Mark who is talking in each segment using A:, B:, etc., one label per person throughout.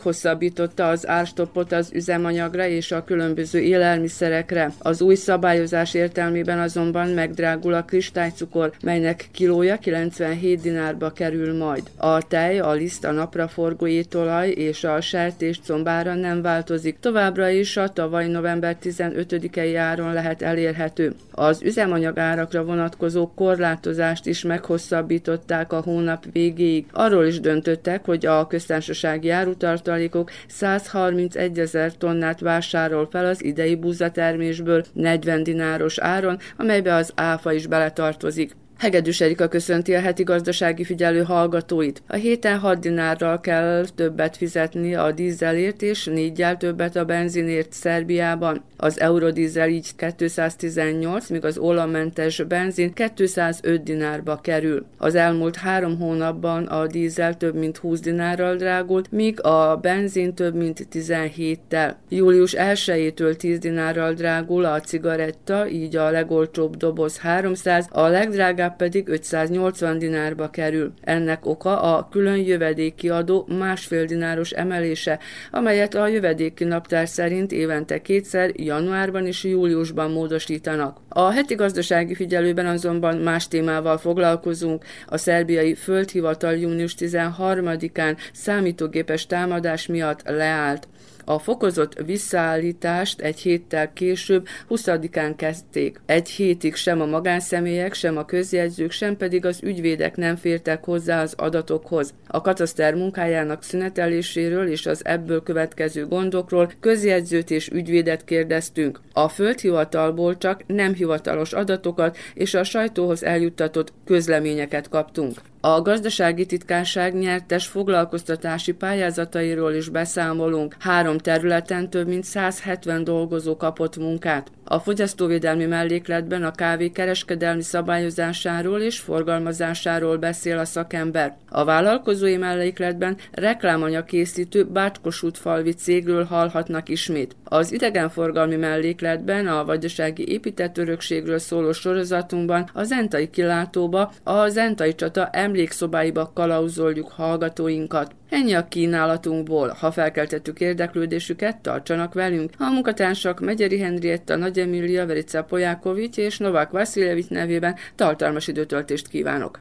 A: Meghosszabbította az árstoppot az üzemanyagra és a különböző élelmiszerekre. Az új szabályozás értelmében azonban megdrágul a kristálycukor, melynek kilója 97 dinárba kerül majd. A tej, a liszt, a napraforgó étolaj és a sertés combára nem változik. Továbbra is a tavaly november 15-i áron lehet elérhető. Az üzemanyag árakra vonatkozó korlátozást is meghosszabbították a hónap végéig. Arról is döntöttek, hogy a köztársaság gazdasági árutartalékok 131 ezer tonnát vásárol fel az idei búzatermésből 40 dináros áron, amelybe az áfa is beletartozik. Hegedűs Erika köszönti a heti gazdasági figyelő hallgatóit. A héten 6 dinárral kell többet fizetni a dízelért és négyel többet a benzinért Szerbiában. Az eurodízel így 218, míg az olammentes benzin 205 dinárba kerül. Az elmúlt három hónapban a dízel több mint 20 dinárral drágult, míg a benzin több mint 17-tel. Július 1-től 10 dinárral drágul a cigaretta, így a legolcsóbb doboz 300, a legdrágább legalább pedig 580 dinárba kerül. Ennek oka a külön jövedéki adó másfél dináros emelése, amelyet a jövedéki naptár szerint évente kétszer, januárban és júliusban módosítanak. A heti gazdasági figyelőben azonban más témával foglalkozunk. A szerbiai földhivatal június 13-án számítógépes támadás miatt leállt. A fokozott visszaállítást egy héttel később, 20-án kezdték. Egy hétig sem a magánszemélyek, sem a közjegyzők, sem pedig az ügyvédek nem fértek hozzá az adatokhoz. A kataszter munkájának szüneteléséről és az ebből következő gondokról közjegyzőt és ügyvédet kérdeztünk. A földhivatalból csak nem hivatalos adatokat és a sajtóhoz eljuttatott közleményeket kaptunk. A gazdasági titkárság nyertes foglalkoztatási pályázatairól is beszámolunk. Három területen több mint 170 dolgozó kapott munkát. A fogyasztóvédelmi mellékletben a kávé kereskedelmi szabályozásáról és forgalmazásáról beszél a szakember. A vállalkozói mellékletben reklámanyag készítő Bácskosútfalvi cégről hallhatnak ismét. Az idegenforgalmi mellékletben a vajdasági épített örökségről szóló sorozatunkban a Zentai kilátóba, a Zentai csata emlékszobáiba kalauzoljuk hallgatóinkat. Ennyi a kínálatunkból. Ha felkeltettük érdeklődésüket, tartsanak velünk. A munkatársak Megyeri Henrietta, Nagy Emilia, Verica Pojákovics és Novák Vasiljevics nevében tartalmas időtöltést kívánok.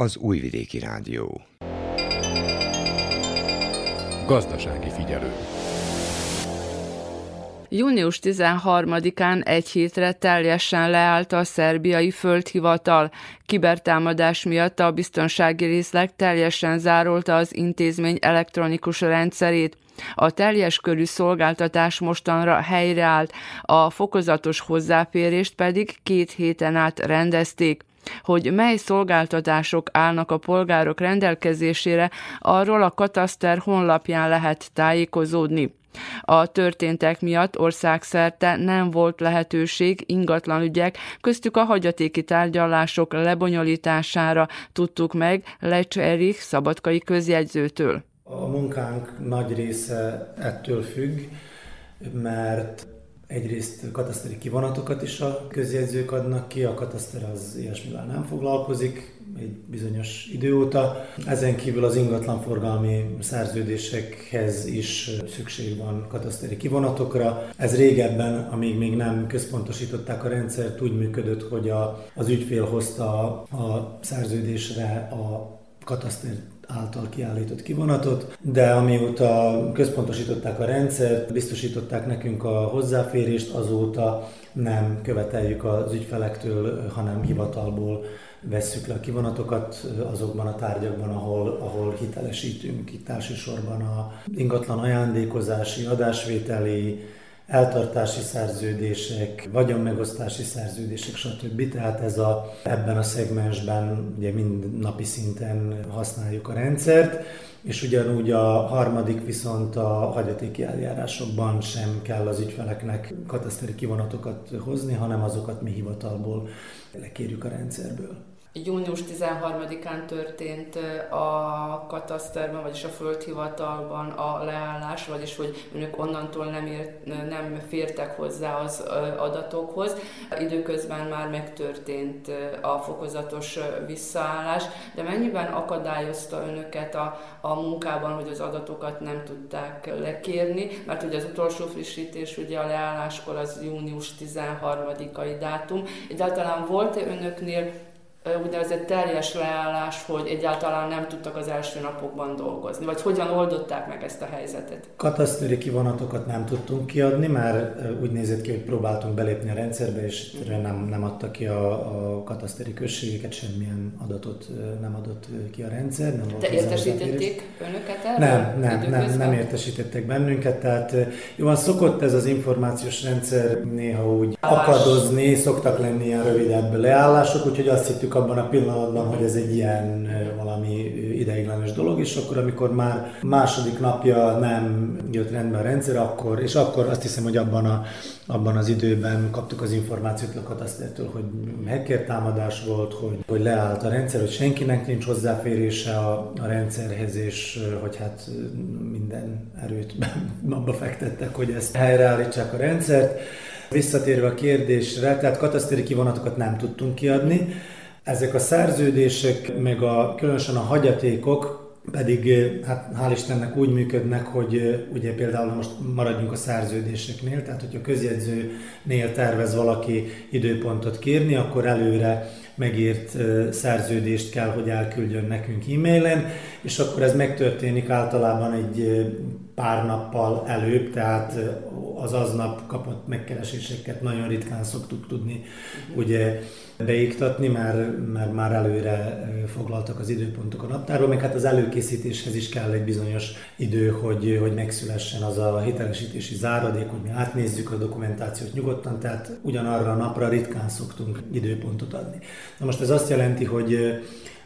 B: Az
C: Újvidéki Rádió.
D: Gazdasági figyelő.
A: Június 13-án egy hétre teljesen leállt a szerbiai földhivatal. Kibertámadás miatt a biztonsági részleg teljesen zárolta az intézmény elektronikus rendszerét. A teljes körű szolgáltatás mostanra helyreállt, a fokozatos hozzáférést pedig két héten át rendezték. Hogy mely szolgáltatások állnak a polgárok rendelkezésére, arról a kataszter honlapján lehet tájékozódni. A történtek miatt országszerte nem volt lehetőség ingatlanügyek, köztük a hagyatéki tárgyalások lebonyolítására tudtuk meg Lecs Erich szabadkai közjegyzőtől.
E: A munkánk nagy része ettől függ, mert Egyrészt kataszteri kivonatokat is a közjegyzők adnak ki, a kataszter az ilyesmivel nem foglalkozik egy bizonyos idő óta. Ezen kívül az ingatlanforgalmi szerződésekhez is szükség van kataszteri kivonatokra. Ez régebben, amíg még nem központosították a rendszert, úgy működött, hogy a, az ügyfél hozta a, a szerződésre a kataszter által kiállított kivonatot, de amióta központosították a rendszert, biztosították nekünk a hozzáférést, azóta nem követeljük az ügyfelektől, hanem hivatalból vesszük le a kivonatokat azokban a tárgyakban, ahol, ahol hitelesítünk. Itt elsősorban a ingatlan ajándékozási, adásvételi, eltartási szerződések, vagyonmegosztási szerződések, stb. Tehát ez a, ebben a szegmensben ugye mind napi szinten használjuk a rendszert, és ugyanúgy a harmadik viszont a hagyatéki eljárásokban sem kell az ügyfeleknek kataszteri kivonatokat hozni, hanem azokat mi hivatalból lekérjük a rendszerből
A: június 13-án történt a kataszterben, vagyis a földhivatalban a leállás, vagyis hogy önök onnantól nem, ért, nem fértek hozzá az adatokhoz. Időközben már megtörtént a fokozatos visszaállás, de mennyiben akadályozta önöket a, a munkában, hogy az adatokat nem tudták lekérni, mert ugye az utolsó frissítés ugye a leálláskor az június 13-ai dátum. Egyáltalán volt-e önöknél úgynevezett teljes leállás, hogy egyáltalán nem tudtak az első napokban dolgozni, vagy hogyan oldották meg ezt a helyzetet?
E: Kataszteri kivonatokat nem tudtunk kiadni, már úgy nézett ki, hogy próbáltunk belépni a rendszerbe, és nem, nem adta ki a, a kataszteri községeket, semmilyen adatot nem adott ki a rendszer. Nem
A: De értesítették önöket erről?
E: Nem, nem, nem, nem értesítettek bennünket, tehát jó, szokott ez az információs rendszer néha úgy akadozni, szoktak lenni ilyen rövidebb leállások, úgyhogy azt hittük, hittük abban a pillanatban, hogy ez egy ilyen valami ideiglenes dolog, és akkor, amikor már második napja nem jött rendbe a rendszer, akkor, és akkor azt hiszem, hogy abban, a, abban az időben kaptuk az információt a katasztertől, hogy hacker támadás volt, hogy, hogy leállt a rendszer, hogy senkinek nincs hozzáférése a, a rendszerhez, és hogy hát minden erőt abba fektettek, hogy ezt helyreállítsák a rendszert. Visszatérve a kérdésre, tehát kataszteri kivonatokat nem tudtunk kiadni, ezek a szerződések, meg a, különösen a hagyatékok pedig hát hál' Istennek úgy működnek, hogy ugye például most maradjunk a szerződéseknél, tehát hogyha közjegyzőnél tervez valaki időpontot kérni, akkor előre megírt szerződést kell, hogy elküldjön nekünk e-mailen, és akkor ez megtörténik általában egy pár nappal előbb, tehát az aznap kapott megkereséseket nagyon ritkán szoktuk tudni ugye beiktatni, mert, mert már előre foglaltak az időpontok a naptárban, meg hát az előkészítéshez is kell egy bizonyos idő, hogy, hogy megszülessen az a hitelesítési záradék, hogy mi átnézzük a dokumentációt nyugodtan, tehát ugyanarra a napra ritkán szoktunk időpontot adni. Na most ez azt jelenti, hogy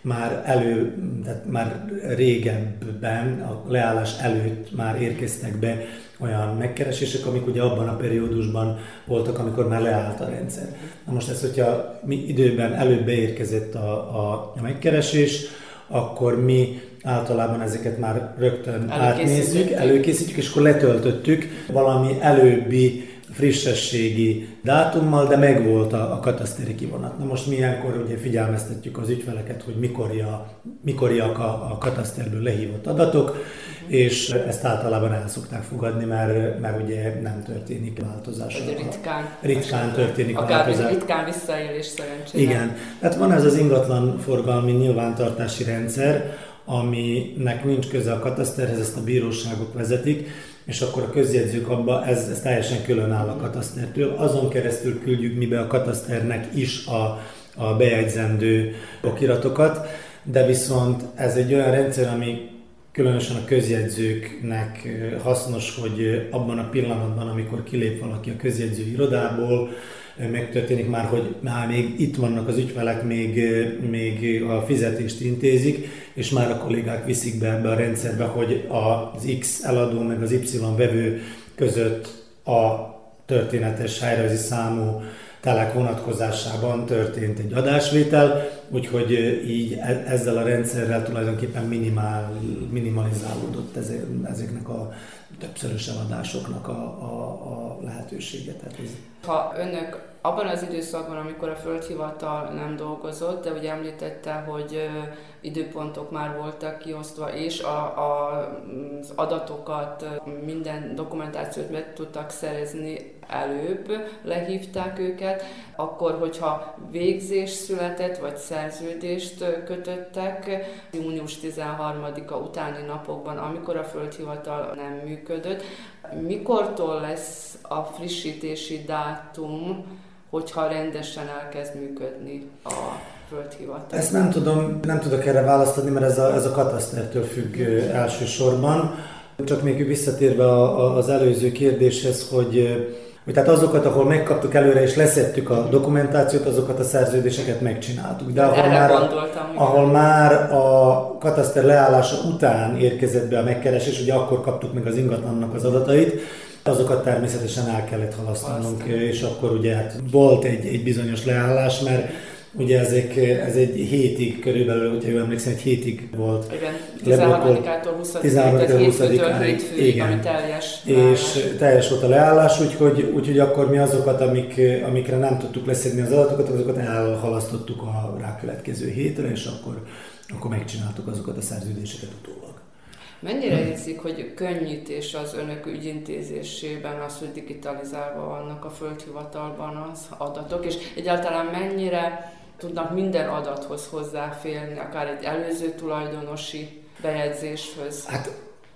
E: már elő, tehát már régebben, a leállás előtt már érkeztek be olyan megkeresések, amik ugye abban a periódusban voltak, amikor már leállt a rendszer. Na most ez, hogyha mi időben előbb beérkezett a, a, a megkeresés, akkor mi általában ezeket már rögtön átnézzük, előkészítjük, és akkor letöltöttük valami előbbi frissességi dátummal, de megvolt a, a kataszteri kivonat. Na most mi ilyenkor ugye figyelmeztetjük az ügyfeleket, hogy mikorja, mikoriak a, a kataszterből lehívott adatok, és ezt általában el szokták fogadni, mert, mert ugye nem történik változás.
A: Vagy ritkán.
E: Ritkán történik
A: Akár
E: változás.
A: ritkán visszaélés szerencsére.
E: Igen, tehát van ez az ingatlan forgalmi nyilvántartási rendszer, aminek nincs köze a kataszterhez, ezt a bíróságok vezetik, és akkor a közjegyzők abba, ez, ez teljesen külön áll a katasztertől. Azon keresztül küldjük mi be a kataszternek is a, a bejegyzendő okiratokat, de viszont ez egy olyan rendszer, ami különösen a közjegyzőknek hasznos, hogy abban a pillanatban, amikor kilép valaki a közjegyző irodából, megtörténik már, hogy már még itt vannak az ügyfelek, még, még a fizetést intézik, és már a kollégák viszik be ebbe a rendszerbe, hogy az X eladó meg az Y vevő között a történetes helyrajzi számú telek vonatkozásában történt egy adásvétel, úgyhogy így e- ezzel a rendszerrel tulajdonképpen minimál, minimalizálódott ezeknek a többszörös eladásoknak a, a, a lehetősége. Tehát ez...
A: Ha önök abban az időszakban, amikor a földhivatal nem dolgozott, de ugye említette, hogy időpontok már voltak kiosztva, és a, a, az adatokat, minden dokumentációt meg tudtak szerezni előbb, lehívták őket, akkor, hogyha végzés született, vagy szerződést kötöttek, június 13-a utáni napokban, amikor a földhivatal nem működött, mikortól lesz a frissítési dátum, hogyha rendesen elkezd működni a földhivatal?
E: Ezt nem tudom, nem tudok erre választani, mert ez a, ez a katasztertől függ elsősorban. Csak még visszatérve a, a, az előző kérdéshez, hogy hogy tehát azokat, ahol megkaptuk előre és leszettük a dokumentációt, azokat a szerződéseket megcsináltuk. De ahol, már, ahol már a kataszter leállása után érkezett be a megkeresés, ugye akkor kaptuk meg az ingatlannak az adatait, azokat természetesen el kellett halasztanunk, és akkor ugye hát volt egy, egy bizonyos leállás, mert Ugye ezek, ez egy hétig körülbelül, hogyha jól emlékszem, egy hétig volt.
A: Igen, 13-ától 20 13 tehát hétfőtől hétfőig, ami teljes
E: És teljes volt a leállás, úgyhogy, úgyhogy akkor mi azokat, amik, amikre nem tudtuk leszedni az adatokat, azokat elhalasztottuk a rákövetkező hétre, és akkor, akkor megcsináltuk azokat a szerződéseket utólag.
A: Mennyire érzik, hogy könnyítés az önök ügyintézésében az, hogy digitalizálva vannak a földhivatalban az adatok, és egyáltalán mennyire tudnak minden adathoz hozzáférni, akár egy előző tulajdonosi bejegyzéshöz?
E: Hát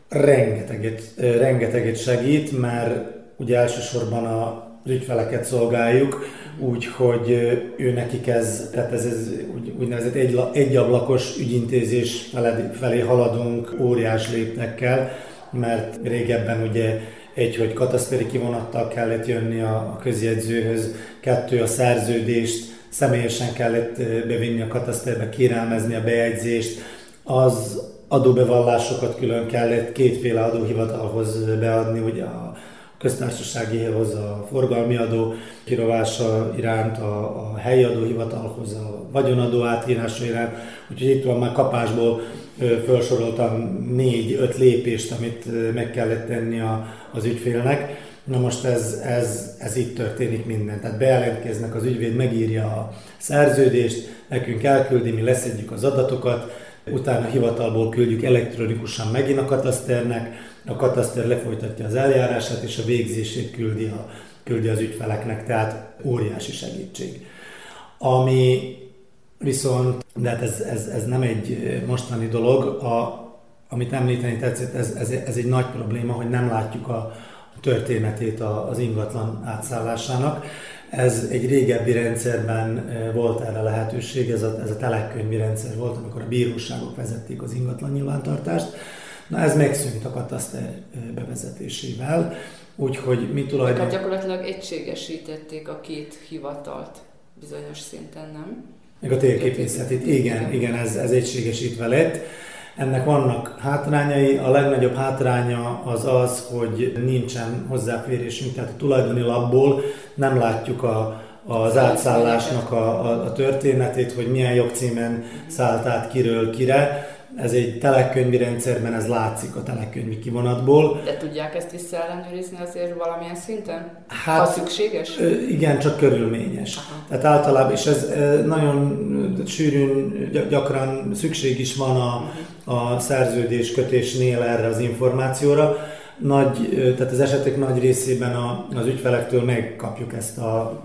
E: rengeteget, rengeteget segít, mert ugye elsősorban a ügyfeleket szolgáljuk, úgyhogy ő nekik ez, tehát ez, ez úgy, úgynevezett egy, egyablakos ügyintézés felé, felé haladunk óriás léptekkel, mert régebben ugye egy, hogy kataszteri kivonattal kellett jönni a, a közjegyzőhöz, kettő a szerződést, személyesen kellett bevinni a kataszterbe, kérelmezni a bejegyzést, az adóbevallásokat külön kellett kétféle adóhivatalhoz beadni, ugye a köztársaságihoz, a forgalmi adó kirovása iránt, a, a helyi adóhivatalhoz, a vagyonadó átírása iránt. Úgyhogy itt van már kapásból felsoroltam négy-öt lépést, amit meg kellett tenni a, az ügyfélnek. Na most ez, ez, ez itt történik minden. Tehát bejelentkeznek, az ügyvéd megírja a szerződést, nekünk elküldi, mi leszedjük az adatokat, utána hivatalból küldjük elektronikusan megint a kataszternek, a kataszter lefolytatja az eljárását, és a végzését küldi, a, küldi az ügyfeleknek, tehát óriási segítség. Ami viszont, de hát ez, ez, ez nem egy mostani dolog, a, amit említeni tetszett, ez, ez, ez egy nagy probléma, hogy nem látjuk a, történetét az ingatlan átszállásának. Ez egy régebbi rendszerben volt erre lehetőség, ez a, ez a telekkönyvi rendszer volt, amikor a bíróságok vezették az ingatlan nyilvántartást. Na ez megszűnt a kataszter bevezetésével, úgyhogy mi tulajdonképpen...
A: Tehát gyakorlatilag egységesítették a két hivatalt bizonyos szinten, nem?
E: Meg a térképészetét, igen, igen, ez, ez egységesítve lett. Ennek vannak hátrányai, a legnagyobb hátránya az az, hogy nincsen hozzáférésünk, tehát a tulajdoni labból nem látjuk a, az átszállásnak a, a, a történetét, hogy milyen jogcímen szállt át kiről kire Ez egy telekönyvi rendszerben, ez látszik a telekönyvi kivonatból.
A: De tudják ezt visszaellenőrizni azért valamilyen szinten?
E: Hát,
A: ha szükséges?
E: Igen, csak körülményes. Aha. Tehát általában, és ez nagyon sűrűn, gyakran szükség is van a, a szerződés kötésnél erre az információra nagy, tehát az esetek nagy részében a, az ügyfelektől megkapjuk ezt a,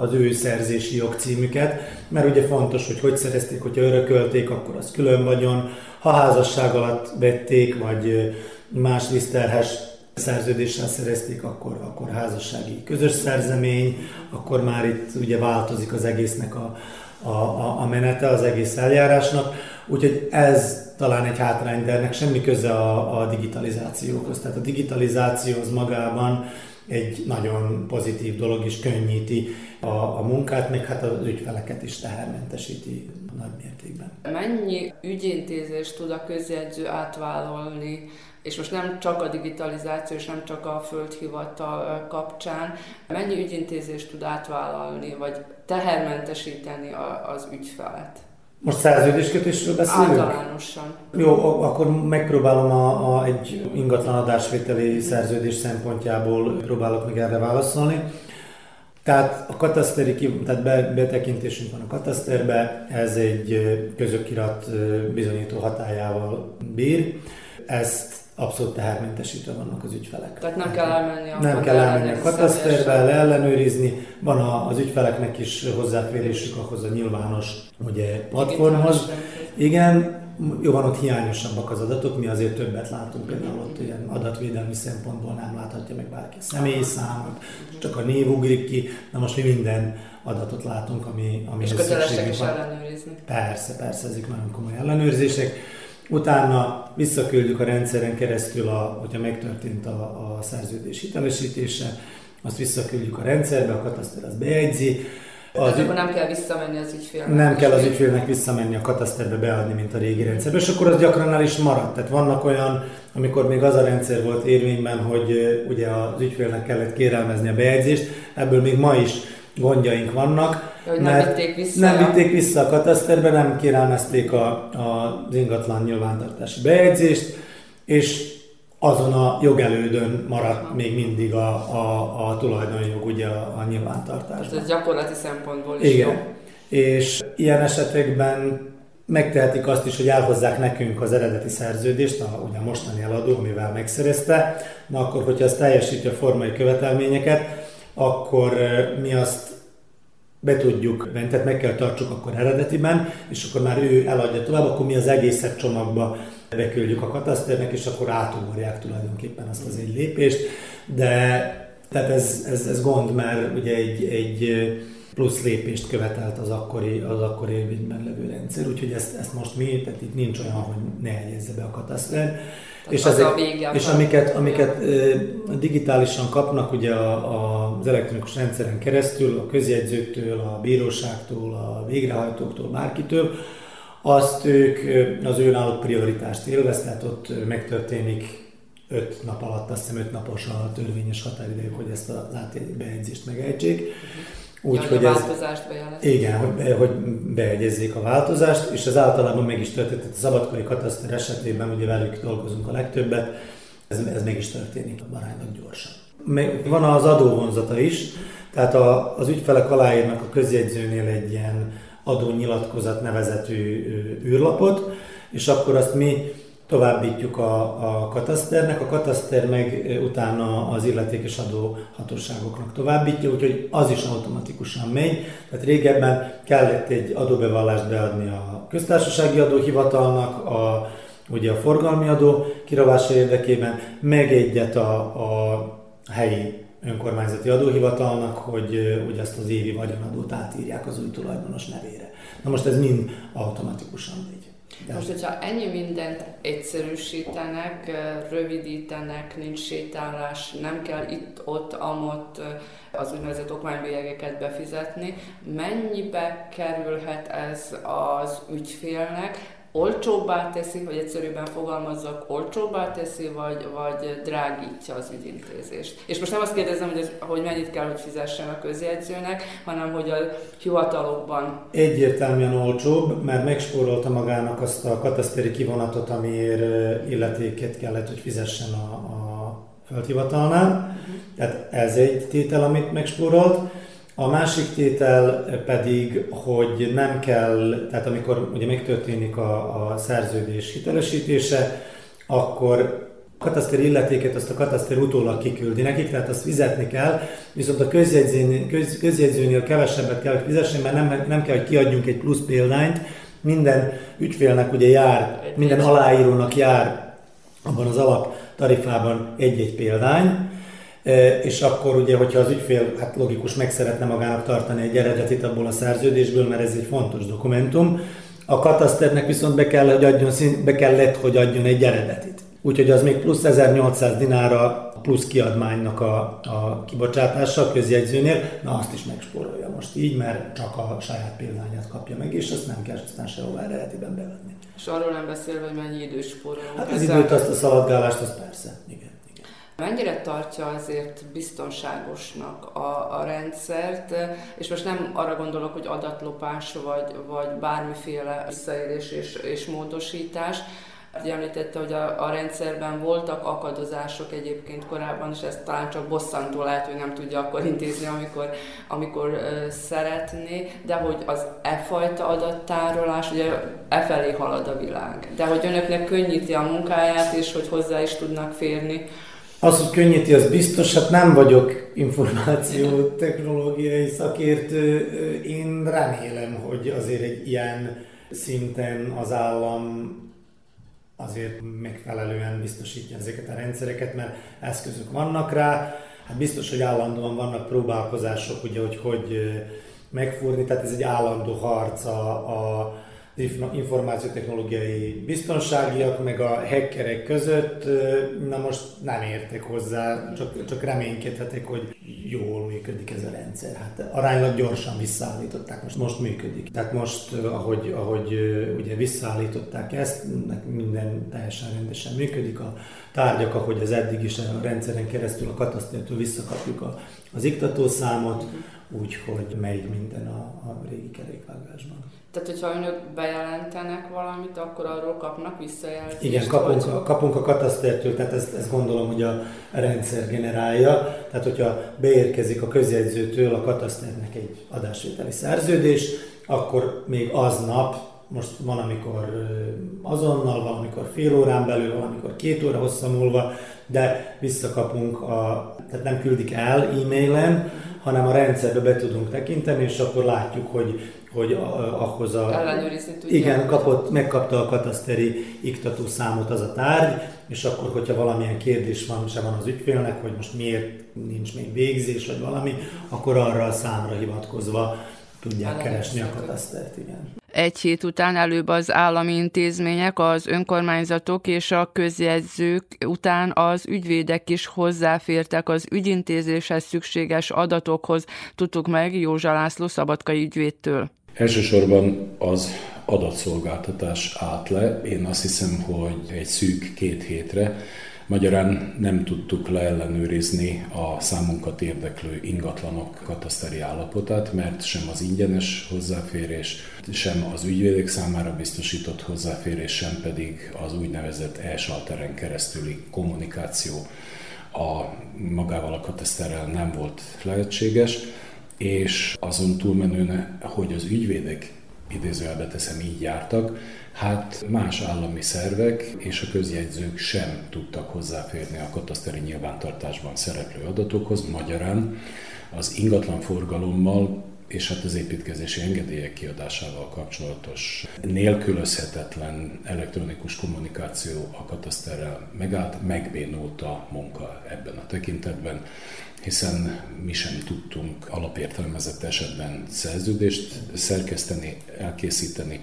E: az ő szerzési jogcímüket, mert ugye fontos, hogy hogy szerezték, hogyha örökölték, akkor az külön vagyon, ha házasság alatt vették, vagy más liszterhes szerződéssel szerezték, akkor, akkor házassági közös szerzemény, akkor már itt ugye változik az egésznek a, a, a menete, az egész eljárásnak. Úgyhogy ez talán egy hátrány, de ennek semmi köze a, a digitalizációhoz. Tehát a digitalizáció az magában egy nagyon pozitív dolog, és könnyíti a, a munkát, meg hát az ügyfeleket is tehermentesíti nagy mértékben.
A: Mennyi ügyintézést tud a közjegyző átvállalni, és most nem csak a digitalizáció, és nem csak a földhivatal kapcsán, mennyi ügyintézést tud átvállalni, vagy tehermentesíteni az ügyfelet?
E: Most szerződéskötésről beszélünk?
A: Általánosan.
E: Jó, akkor megpróbálom a, a, egy ingatlan adásvételi szerződés szempontjából próbálok meg erre válaszolni. Tehát a kataszteri, tehát be, betekintésünk van a kataszterbe, ez egy közökirat bizonyító hatájával bír. Ezt abszolút tehermentesítve vannak az ügyfelek.
A: Tehát nem kell elmenni a
E: Nem kell elmenni a kataszterbe, ellenőrizni. Van az ügyfeleknek is hozzáférésük ahhoz a nyilvános ugye, platformhoz. Igen, jó, van ott hiányosabbak az adatok, mi azért többet látunk, például ott ilyen adatvédelmi szempontból nem láthatja meg bárki a személyi számot, csak a név ugrik ki, na most mi minden adatot látunk, ami, ami
A: És kötelesek is ellenőrizni.
E: Persze, persze, ezek nagyon komoly ellenőrzések. Utána visszaküldjük a rendszeren keresztül, a, hogyha megtörtént a, a szerződés hitelesítése, azt visszaküldjük a rendszerbe, a kataszter az bejegyzi.
A: Az, akkor nem kell visszamenni az ügyfélnek.
E: Nem kell az ügyfélnek visszamenni a kataszterbe beadni, mint a régi rendszerbe, és akkor az gyakran el is maradt. Tehát vannak olyan, amikor még az a rendszer volt érvényben, hogy ugye az ügyfélnek kellett kérelmezni a bejegyzést, ebből még ma is gondjaink vannak.
A: Hogy nem vitték vissza.
E: Nem vitték vissza a kataszterbe, nem kérelmezték a, a, az ingatlan nyilvántartási bejegyzést, és azon a jogelődön maradt még mindig a, a, a tulajdonjog ugye a, a nyilvántartásban.
A: Ez gyakorlati szempontból is
E: Igen.
A: jó.
E: És ilyen esetekben megtehetik azt is, hogy elhozzák nekünk az eredeti szerződést, a, ugye a mostani eladó, amivel megszerezte, na akkor, hogyha az teljesíti a formai követelményeket, akkor mi azt be tudjuk venni, tehát meg kell tartsuk akkor eredetiben, és akkor már ő eladja tovább, akkor mi az egészet csomagba beküldjük a kataszternek, és akkor átugorják tulajdonképpen azt az egy lépést, de tehát ez, ez, ez gond, mert ugye egy, egy plusz lépést követelt az akkori, az akkori érvényben levő rendszer, úgyhogy ezt, ezt most mi, tehát itt nincs olyan, hogy ne jegyezze be a kataszter.
A: És, ezek, a
E: és amiket, amiket digitálisan kapnak ugye a, a, az elektronikus rendszeren keresztül, a közjegyzőktől, a bíróságtól, a végrehajtóktól, bárkitől, azt ők az ő náluk prioritást élvez, tehát ott megtörténik öt nap alatt, azt hiszem öt napos a törvényes határidejük, hogy ezt az átbejegyzést megejtsék.
A: Úgy, ja, hogy a változást
E: bejelezték. Igen, hogy, be, hogy beegyezzék a változást, és ez általában meg is történt. A szabadkori kataszter esetében, ugye velük dolgozunk a legtöbbet, ez, ez meg is történik aránylag gyorsan. Van az adóvonzata is, tehát a, az ügyfelek aláírnak a közjegyzőnél egy ilyen adónyilatkozat nevezetű űrlapot, és akkor azt mi továbbítjuk a, a kataszternek, a kataszter meg utána az illetékes adóhatóságoknak továbbítja, úgyhogy az is automatikusan megy. Tehát régebben kellett egy adóbevallást beadni a köztársasági adóhivatalnak, a, ugye a forgalmi adó kirovása érdekében, meg egyet a, a helyi önkormányzati adóhivatalnak, hogy, hogy ezt az évi vagyonadót átírják az új tulajdonos nevére. Na most ez mind automatikusan megy.
A: Most, hogyha ennyi mindent egyszerűsítenek, rövidítenek, nincs sétálás, nem kell itt-ott, amott az úgynevezett okmánybélyegeket befizetni, mennyibe kerülhet ez az ügyfélnek, olcsóbbá teszi, hogy egyszerűbben fogalmazzak, olcsóbbá teszi, vagy, vagy drágítja az ügyintézést. És most nem azt kérdezem, hogy, ez, hogy mennyit kell, hogy fizessen a közjegyzőnek, hanem hogy a hivatalokban.
E: Egyértelműen olcsóbb, mert megspórolta magának azt a kataszteri kivonatot, amiért illetéket kellett, hogy fizessen a, a földhivatalnál. Uh-huh. Tehát ez egy tétel, amit megspórolt. A másik tétel pedig, hogy nem kell, tehát amikor ugye megtörténik a, a szerződés hitelesítése, akkor a kataszter illetéket azt a kataszter utólag kiküldi nekik, tehát azt fizetni kell, viszont a közjegyzőnél, köz, közjegyzőnél kevesebbet kell, hogy fizessen, mert nem, nem kell, hogy kiadjunk egy plusz példányt, minden ügyfélnek ugye jár, minden aláírónak jár abban az alap tarifában egy-egy példány, és akkor ugye, hogyha az ügyfél, hát logikus, meg szeretne magának tartani egy eredetit abból a szerződésből, mert ez egy fontos dokumentum, a kataszternek viszont be, kell, hogy adjon, be kellett, hogy adjon egy eredetit. Úgyhogy az még plusz 1800 dinára plusz kiadmánynak a, a kibocsátása a közjegyzőnél, na azt is megspórolja most így, mert csak a saját példányát kapja meg, és azt nem kell aztán sehová eredetiben beadni.
A: És arról nem beszélve, hogy mennyi idős spórolunk.
E: Hát az időt, azt a szaladgálást, az persze, igen.
A: Mennyire tartja azért biztonságosnak a, a rendszert, és most nem arra gondolok, hogy adatlopás vagy, vagy bármiféle visszaélés és, és módosítás, említette, hogy a, a rendszerben voltak akadozások egyébként korábban, és ez talán csak bosszantó lehet, hogy nem tudja akkor intézni, amikor, amikor uh, szeretné, de hogy az e fajta adattárolás, ugye e felé halad a világ. De hogy önöknek könnyíti a munkáját, és hogy hozzá is tudnak férni
E: az, hogy könnyíti, az biztos, hát nem vagyok információ technológiai szakértő. Én remélem, hogy azért egy ilyen szinten az állam azért megfelelően biztosítja ezeket a rendszereket, mert eszközök vannak rá. Hát biztos, hogy állandóan vannak próbálkozások, ugye, hogy hogy megfúrni, tehát ez egy állandó harc a, a információtechnológiai biztonságiak, meg a hackerek között, na most nem értek hozzá, csak, csak reménykedhetek, hogy jól működik ez a rendszer. Hát aránylag gyorsan visszaállították, most, most működik. Tehát most, ahogy, ahogy ugye visszaállították ezt, minden teljesen rendesen működik, a tárgyak, ahogy az eddig is a rendszeren keresztül a katasztértől visszakapjuk a, az iktatószámot, úgyhogy megy minden a, a régi kerékvágásban.
A: Tehát, hogyha önök bejelentenek valamit, akkor arról kapnak visszajelzést?
E: Igen, kapunk, vagy? kapunk a katasztertől, tehát ezt, ezt gondolom, hogy a rendszer generálja. Tehát, hogyha beérkezik a közjegyzőtől a kataszternek egy adásvételi szerződés, akkor még aznap, most van, amikor azonnal, valamikor fél órán belül, valamikor két óra hossza múlva, de visszakapunk, a, tehát nem küldik el e-mailen, hanem a rendszerbe be tudunk tekinteni, és akkor látjuk, hogy hogy ahhoz a...
A: Ellenőrizni tudja.
E: Igen, kapott, megkapta a kataszteri iktató számot az a tárgy, és akkor, hogyha valamilyen kérdés van, se van az ügyfélnek, hogy most miért nincs még végzés, vagy valami, akkor arra a számra hivatkozva tudják keresni a katasztert, igen.
A: Egy hét után előbb az állami intézmények, az önkormányzatok és a közjegyzők után az ügyvédek is hozzáfértek az ügyintézéshez szükséges adatokhoz, tudtuk meg Józsa László szabadkai ügyvédtől.
D: Elsősorban az adatszolgáltatás állt le. Én azt hiszem, hogy egy szűk két hétre Magyarán nem tudtuk leellenőrizni a számunkat érdeklő ingatlanok kataszteri állapotát, mert sem az ingyenes hozzáférés, sem az ügyvédek számára biztosított hozzáférés, sem pedig az úgynevezett e-salteren keresztüli kommunikáció a magával a kataszterrel nem volt lehetséges és azon túlmenően, hogy az ügyvédek idézőjelbe teszem így jártak, hát más állami szervek és a közjegyzők sem tudtak hozzáférni a kataszteri nyilvántartásban szereplő adatokhoz, magyarán az ingatlan forgalommal és hát az építkezési engedélyek kiadásával kapcsolatos nélkülözhetetlen elektronikus kommunikáció a kataszterrel megállt, a munka ebben a tekintetben hiszen mi sem tudtunk alapértelmezett esetben szerződést szerkeszteni, elkészíteni,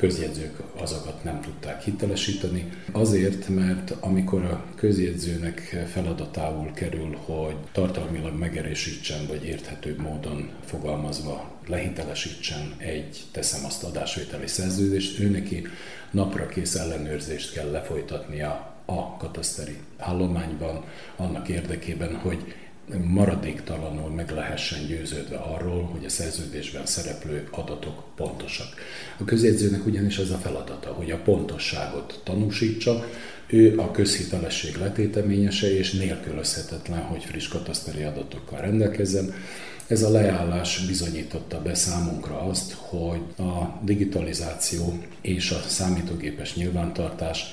D: közjegyzők azokat nem tudták hitelesíteni. Azért, mert amikor a közjegyzőnek feladatául kerül, hogy tartalmilag megerősítsen, vagy érthetőbb módon fogalmazva lehitelesítsen egy, teszem azt adásvételi szerződést, ő neki napra kész ellenőrzést kell lefolytatnia a kataszteri állományban, annak érdekében, hogy maradéktalanul meg lehessen győződve arról, hogy a szerződésben szereplő adatok pontosak. A közjegyzőnek ugyanis az a feladata, hogy a pontosságot tanúsítsa, ő a közhitelesség letéteményese és nélkülözhetetlen, hogy friss kataszteri adatokkal rendelkezzen. Ez a leállás bizonyította be számunkra azt, hogy a digitalizáció és a számítógépes nyilvántartás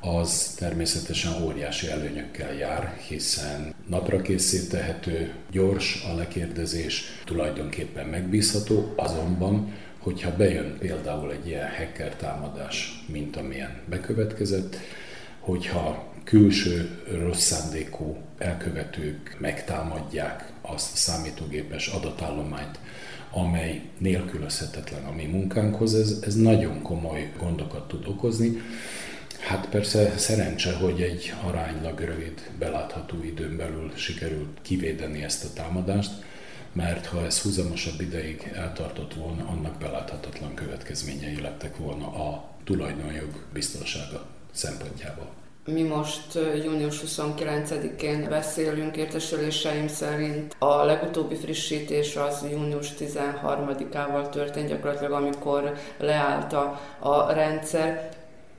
D: az természetesen óriási előnyökkel jár, hiszen napra tehető, gyors a lekérdezés, tulajdonképpen megbízható, azonban, hogyha bejön például egy ilyen hacker támadás, mint amilyen bekövetkezett, hogyha külső rossz szándékú elkövetők megtámadják azt a számítógépes adatállományt, amely nélkülözhetetlen a mi munkánkhoz, ez, ez nagyon komoly gondokat tud okozni, Hát persze szerencse, hogy egy aránylag rövid, belátható időn belül sikerült kivédeni ezt a támadást, mert ha ez húzamosabb ideig eltartott volna, annak beláthatatlan következményei lettek volna a tulajdonjog biztonsága szempontjából.
A: Mi most június 29-én beszélünk, értesüléseim szerint a legutóbbi frissítés az június 13-ával történt, gyakorlatilag amikor leállt a, a rendszer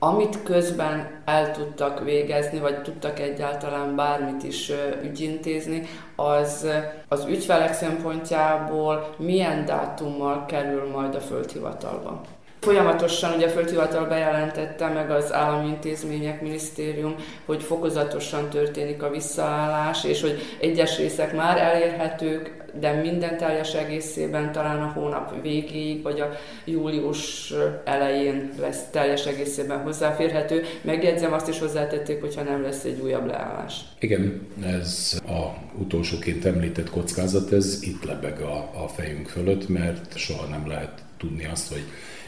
A: amit közben el tudtak végezni, vagy tudtak egyáltalán bármit is ügyintézni, az az ügyfelek szempontjából milyen dátummal kerül majd a földhivatalba. Folyamatosan ugye a földhivatal bejelentette meg az állami intézmények, minisztérium, hogy fokozatosan történik a visszaállás, és hogy egyes részek már elérhetők, de minden teljes egészében talán a hónap végéig, vagy a július elején lesz teljes egészében hozzáférhető. Megjegyzem, azt is hozzátették, hogyha nem lesz egy újabb leállás.
D: Igen, ez a utolsóként említett kockázat, ez itt lebeg a, a fejünk fölött, mert soha nem lehet tudni azt, hogy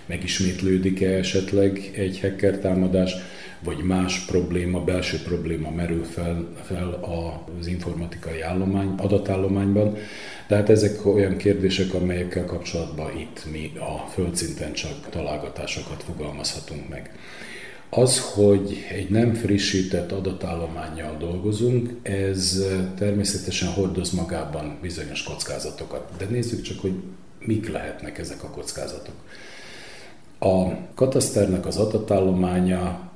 D: megismétlődik-e esetleg egy hacker támadás, vagy más probléma, belső probléma merül fel, fel az informatikai állomány, adatállományban. Tehát ezek olyan kérdések, amelyekkel kapcsolatban itt mi a földszinten csak találgatásokat fogalmazhatunk meg. Az, hogy egy nem frissített adatállományjal dolgozunk, ez természetesen hordoz magában bizonyos kockázatokat. De nézzük csak, hogy mik lehetnek ezek a kockázatok. A kataszternek az adatállománya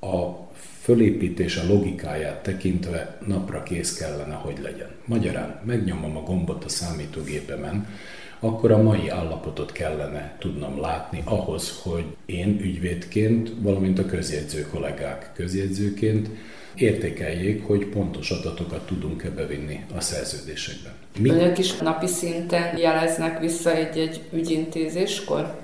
D: a fölépítése logikáját tekintve napra kész kellene, hogy legyen. Magyarán megnyomom a gombot a számítógépemen, akkor a mai állapotot kellene tudnom látni ahhoz, hogy én ügyvédként, valamint a közjegyző kollégák közjegyzőként értékeljék, hogy pontos adatokat tudunk-e bevinni a szerződésekben.
A: Mi? Önök is napi szinten jeleznek vissza egy-egy ügyintézéskor?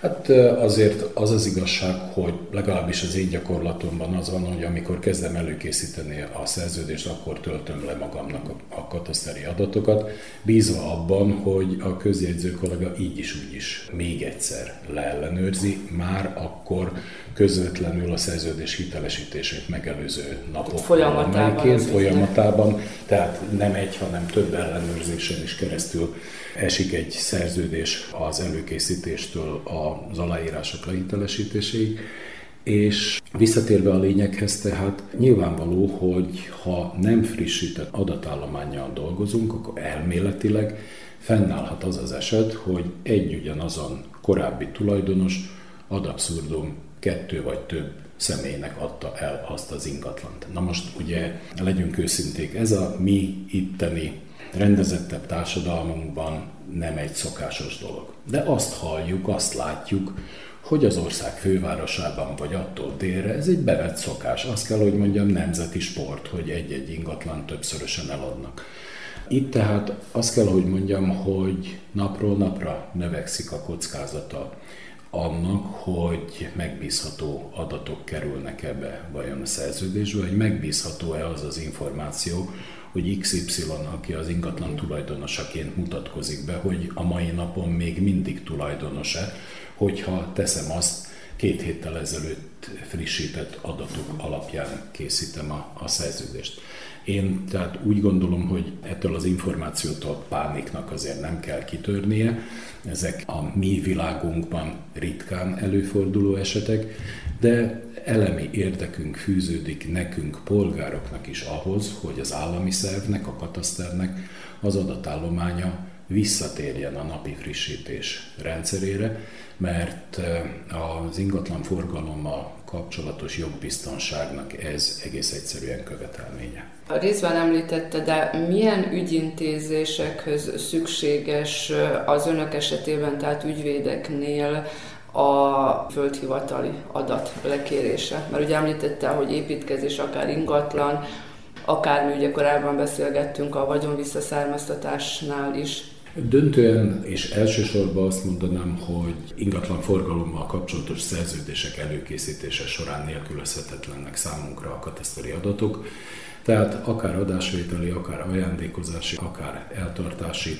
D: Hát azért az az igazság, hogy legalábbis az én gyakorlatomban az van, hogy amikor kezdem előkészíteni a szerződést, akkor töltöm le magamnak a kataszteri adatokat, bízva abban, hogy a közjegyző kollega így is úgy is még egyszer leellenőrzi, már akkor közvetlenül a szerződés hitelesítését megelőző napok
A: folyamatában,
D: folyamatában, tehát nem egy, hanem több ellenőrzésen is keresztül esik egy szerződés az előkészítéstől az aláírások lehitelesítéséig, és visszatérve a lényeghez, tehát nyilvánvaló, hogy ha nem frissített adatállományjal dolgozunk, akkor elméletileg fennállhat az az eset, hogy egy ugyanazon korábbi tulajdonos ad abszurdum kettő vagy több személynek adta el azt az ingatlant. Na most ugye legyünk őszinték, ez a mi itteni rendezettebb társadalmunkban nem egy szokásos dolog. De azt halljuk, azt látjuk, hogy az ország fővárosában vagy attól délre, ez egy bevett szokás. Azt kell, hogy mondjam, nemzeti sport, hogy egy-egy ingatlan többszörösen eladnak. Itt tehát azt kell, hogy mondjam, hogy napról napra növekszik a kockázata annak, hogy megbízható adatok kerülnek ebbe vajon a szerződésbe, hogy megbízható-e az az információ, hogy XY, aki az ingatlan tulajdonosaként mutatkozik be, hogy a mai napon még mindig tulajdonos-e, hogyha teszem azt, két héttel ezelőtt frissített adatok alapján készítem a, a szerződést. Én tehát úgy gondolom, hogy ettől az információtól pániknak azért nem kell kitörnie. Ezek a mi világunkban ritkán előforduló esetek, de elemi érdekünk fűződik nekünk, polgároknak is ahhoz, hogy az állami szervnek, a kataszternek az adatállománya visszatérjen a napi frissítés rendszerére, mert eh, az ingatlan forgalommal kapcsolatos jogbiztonságnak ez egész egyszerűen követelménye.
A: A részben említette, de milyen ügyintézésekhez szükséges az önök esetében, tehát ügyvédeknél a földhivatali adat lekérése? Mert ugye említette, hogy építkezés, akár ingatlan, akár mi ugye korábban beszélgettünk a vagyon visszaszármaztatásnál is,
D: Döntően és elsősorban azt mondanám, hogy ingatlan forgalommal kapcsolatos szerződések előkészítése során nélkülözhetetlennek számunkra a kataszteri adatok, tehát akár adásvételi, akár ajándékozási, akár eltartási,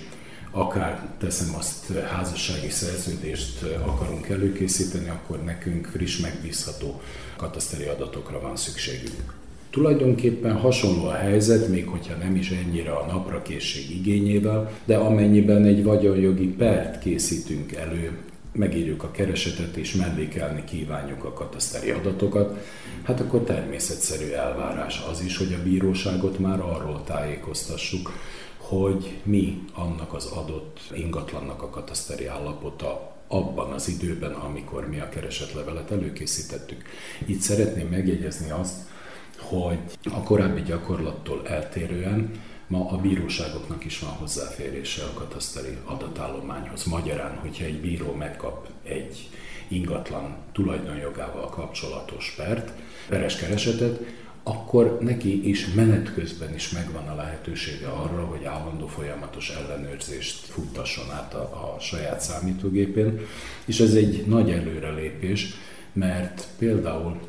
D: akár teszem azt házassági szerződést akarunk előkészíteni, akkor nekünk friss, megbízható kataszteri adatokra van szükségünk. Tulajdonképpen hasonló a helyzet, még hogyha nem is ennyire a naprakészség igényével, de amennyiben egy vagyonjogi pert készítünk elő, megírjuk a keresetet és mellékelni kívánjuk a kataszteri adatokat, hát akkor természetszerű elvárás az is, hogy a bíróságot már arról tájékoztassuk, hogy mi annak az adott ingatlannak a kataszteri állapota abban az időben, amikor mi a keresetlevelet előkészítettük. Itt szeretném megjegyezni azt, hogy a korábbi gyakorlattól eltérően ma a bíróságoknak is van hozzáférése a kataszteri adatállományhoz. Magyarán, hogyha egy bíró megkap egy ingatlan tulajdonjogával kapcsolatos pert, peres keresetet, akkor neki is menet közben is megvan a lehetősége arra, hogy állandó folyamatos ellenőrzést futtasson át a, a saját számítógépén, és ez egy nagy előrelépés, mert például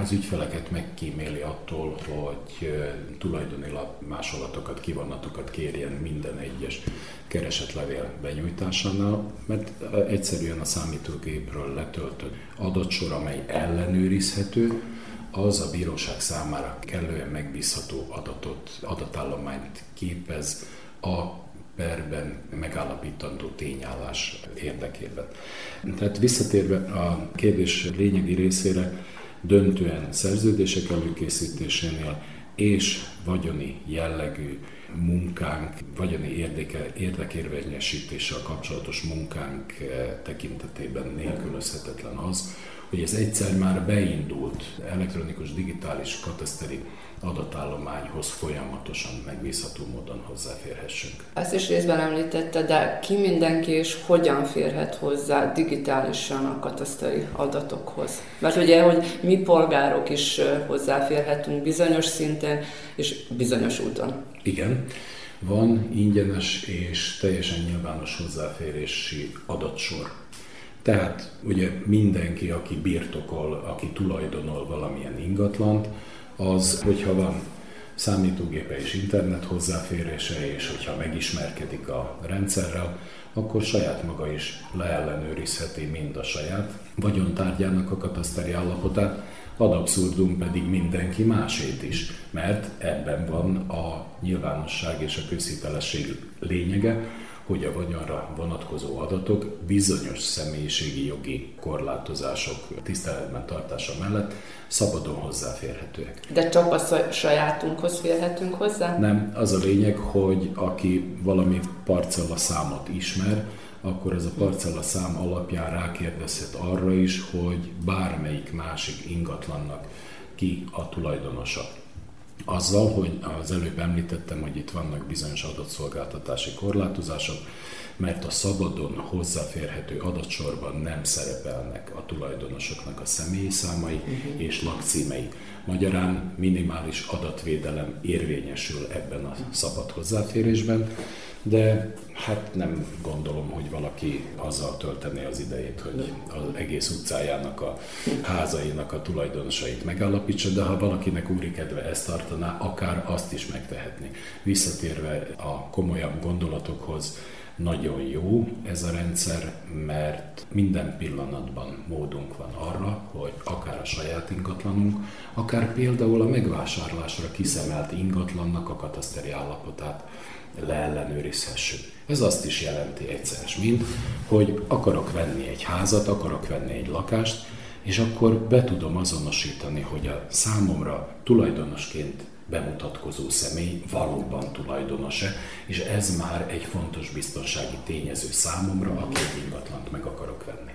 D: az ügyfeleket megkíméli attól, hogy tulajdoni másolatokat, kivonatokat kérjen minden egyes keresetlevél benyújtásánál, mert egyszerűen a számítógépről letöltött adatsor, amely ellenőrizhető, az a bíróság számára kellően megbízható adatot, adatállományt képez a perben megállapítandó tényállás érdekében. Tehát visszatérve a kérdés lényegi részére, döntően szerződések előkészítésénél és vagyoni jellegű munkánk, vagyoni érdeke, érdekérvényesítéssel kapcsolatos munkánk eh, tekintetében nélkülözhetetlen az, hogy ez egyszer már beindult elektronikus digitális kataszteri adatállományhoz folyamatosan megbízható módon hozzáférhessünk.
A: Ezt is részben említette, de ki mindenki és hogyan férhet hozzá digitálisan a kataszteri adatokhoz? Mert ugye, hogy mi polgárok is hozzáférhetünk bizonyos szinten és bizonyos úton.
D: Igen. Van ingyenes és teljesen nyilvános hozzáférési adatsor. Tehát ugye mindenki, aki birtokol, aki tulajdonol valamilyen ingatlant, az, hogyha van számítógépe és internet hozzáférése, és hogyha megismerkedik a rendszerrel, akkor saját maga is leellenőrizheti mind a saját vagyontárgyának a kataszteri állapotát, ad abszurdum pedig mindenki másét is, mert ebben van a nyilvánosság és a közhitelesség lényege, hogy a vagyonra vonatkozó adatok bizonyos személyiségi jogi korlátozások tiszteletben tartása mellett szabadon hozzáférhetőek.
A: De csak a sajátunkhoz férhetünk hozzá?
D: Nem, az a lényeg, hogy aki valami parcella számot ismer, akkor ez a parcella szám alapján rákérdezhet arra is, hogy bármelyik másik ingatlannak ki a tulajdonosa. Azzal, hogy az előbb említettem, hogy itt vannak bizonyos adatszolgáltatási korlátozások, mert a szabadon hozzáférhető adatsorban nem szerepelnek a tulajdonosoknak a személyi számai uh-huh. és lakcímei. Magyarán minimális adatvédelem érvényesül ebben a szabad hozzáférésben, de Hát nem gondolom, hogy valaki azzal töltené az idejét, hogy az egész utcájának, a házainak a tulajdonosait megállapítsa, de ha valakinek úri kedve ezt tartaná, akár azt is megtehetni. Visszatérve a komolyabb gondolatokhoz, nagyon jó ez a rendszer, mert minden pillanatban módunk van arra, hogy akár a saját ingatlanunk, akár például a megvásárlásra kiszemelt ingatlannak a kataszteri állapotát leellenőrizhessük. Ez azt is jelenti egyszer, mint, hogy akarok venni egy házat, akarok venni egy lakást, és akkor be tudom azonosítani, hogy a számomra tulajdonosként bemutatkozó személy valóban tulajdonos-e, és ez már egy fontos biztonsági tényező számomra, aki egy ingatlant meg akarok venni.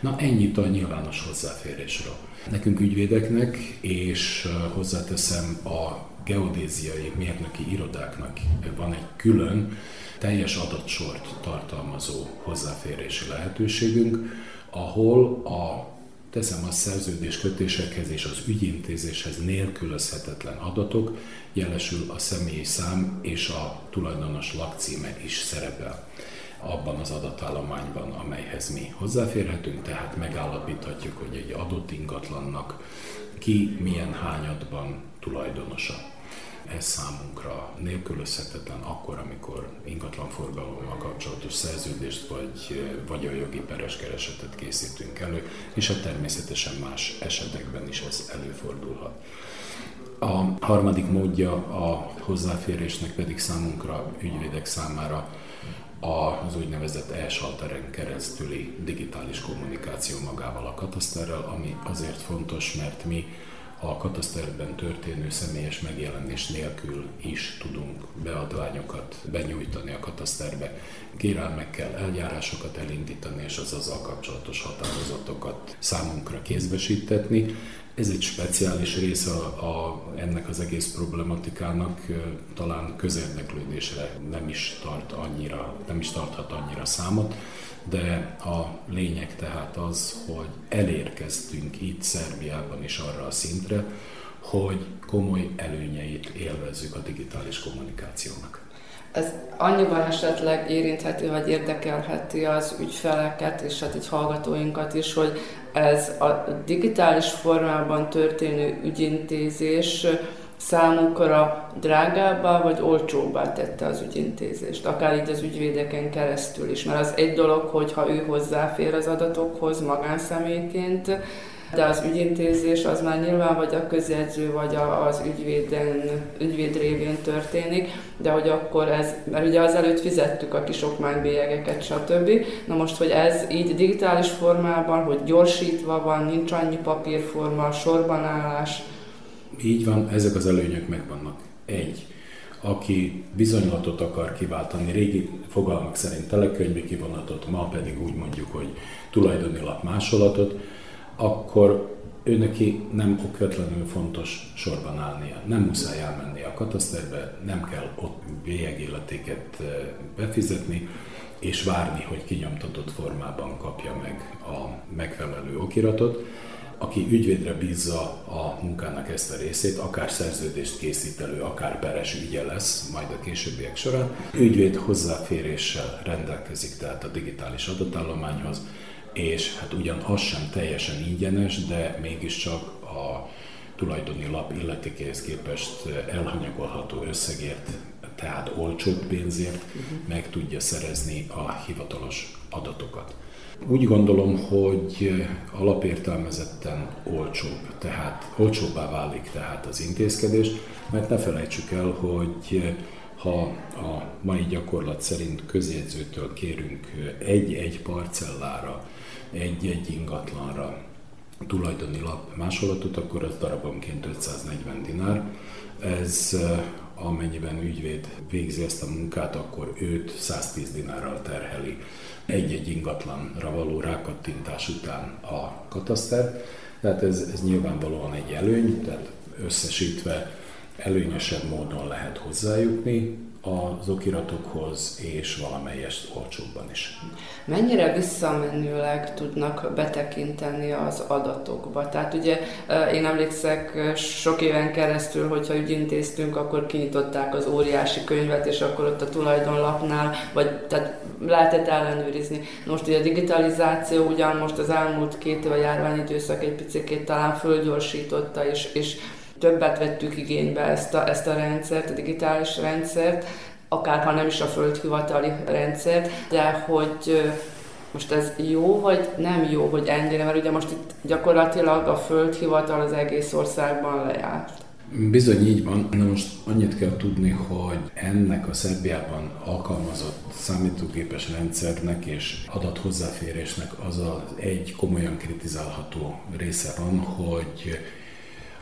D: Na ennyit a nyilvános hozzáférésről. Nekünk ügyvédeknek, és hozzáteszem a geodéziai mérnöki irodáknak van egy külön teljes adatsort tartalmazó hozzáférési lehetőségünk, ahol a teszem a szerződés kötésekhez és az ügyintézéshez nélkülözhetetlen adatok, jelesül a személyi szám és a tulajdonos lakcíme is szerepel abban az adatállományban, amelyhez mi hozzáférhetünk, tehát megállapíthatjuk, hogy egy adott ingatlannak ki milyen hányadban tulajdonosa. Ez számunkra nélkülözhetetlen akkor, amikor ingatlanforgalommal kapcsolatos szerződést vagy, vagy a jogi peres keresetet készítünk elő, és a természetesen más esetekben is ez előfordulhat. A harmadik módja a hozzáférésnek pedig számunkra, ügyvédek számára az úgynevezett e-salteren keresztüli digitális kommunikáció magával a kataszterrel, ami azért fontos, mert mi a kataszterben történő személyes megjelenés nélkül is tudunk beadványokat benyújtani a kataszterbe, kérelmekkel eljárásokat elindítani, és az azzal kapcsolatos határozatokat számunkra kézbesítetni. Ez egy speciális része a, a, ennek az egész problematikának, talán közérdeklődésre nem is tart annyira, nem is tarthat annyira számot, de a lényeg tehát az, hogy elérkeztünk itt Szerbiában is arra a szintre, hogy komoly előnyeit élvezzük a digitális kommunikációnak.
A: Ez annyiban esetleg érintheti, vagy érdekelheti az ügyfeleket és hát így hallgatóinkat is, hogy ez a digitális formában történő ügyintézés számukra drágábbá vagy olcsóbbá tette az ügyintézést, akár így az ügyvédeken keresztül is. Mert az egy dolog, hogyha ő hozzáfér az adatokhoz magánszemélyként, de az ügyintézés az már nyilván vagy a közjegyző, vagy az ügyvéden, ügyvéd révén történik, de hogy akkor ez, mert ugye azelőtt fizettük a kis okmánybélyegeket, stb. Na most, hogy ez így digitális formában, hogy gyorsítva van, nincs annyi papírforma, sorbanállás,
D: így van, ezek az előnyök megvannak. Egy, aki bizonylatot akar kiváltani, régi fogalmak szerint telekönyvi kivonatot, ma pedig úgy mondjuk, hogy tulajdoni lap másolatot, akkor ő neki nem okvetlenül fontos sorban állnia. Nem muszáj elmenni a kataszterbe, nem kell ott bélyegilletéket befizetni, és várni, hogy kinyomtatott formában kapja meg a megfelelő okiratot aki ügyvédre bízza a munkának ezt a részét, akár szerződést készít elő, akár peres ügye lesz majd a későbbiek során, ügyvéd hozzáféréssel rendelkezik tehát a digitális adatállományhoz, és hát ugyan az sem teljesen ingyenes, de mégiscsak a tulajdoni lap illetékéhez képest elhanyagolható összegért, tehát olcsóbb pénzért meg tudja szerezni a hivatalos adatokat. Úgy gondolom, hogy alapértelmezetten olcsóbb, tehát olcsóbbá válik tehát az intézkedés, mert ne felejtsük el, hogy ha a mai gyakorlat szerint közjegyzőtől kérünk egy-egy parcellára, egy-egy ingatlanra tulajdoni lap másolatot, akkor az darabonként 540 dinár. Ez amennyiben ügyvéd végzi ezt a munkát, akkor őt 110 dinárral terheli egy-egy ingatlanra való rákattintás után a kataszter. Tehát ez, ez nyilvánvalóan egy előny, tehát összesítve előnyösebb módon lehet hozzájutni az okiratokhoz, és valamelyest olcsóbban is.
A: Mennyire visszamenőleg tudnak betekinteni az adatokba? Tehát ugye én emlékszek sok éven keresztül, hogyha ügyintéztünk, akkor kinyitották az óriási könyvet, és akkor ott a tulajdonlapnál, vagy tehát lehetett ellenőrizni. Most ugye a digitalizáció ugyan most az elmúlt két év a járványidőszak egy picit talán fölgyorsította, és, és többet vettük igénybe ezt a, ezt a rendszert, a digitális rendszert, akár ha nem is a földhivatali rendszert, de hogy most ez jó, vagy nem jó, hogy ennyire, mert ugye most itt gyakorlatilag a földhivatal az egész országban lejárt.
D: Bizony így van. Na most annyit kell tudni, hogy ennek a Szerbiában alkalmazott számítógépes rendszernek és adathozzáférésnek az az egy komolyan kritizálható része van, hogy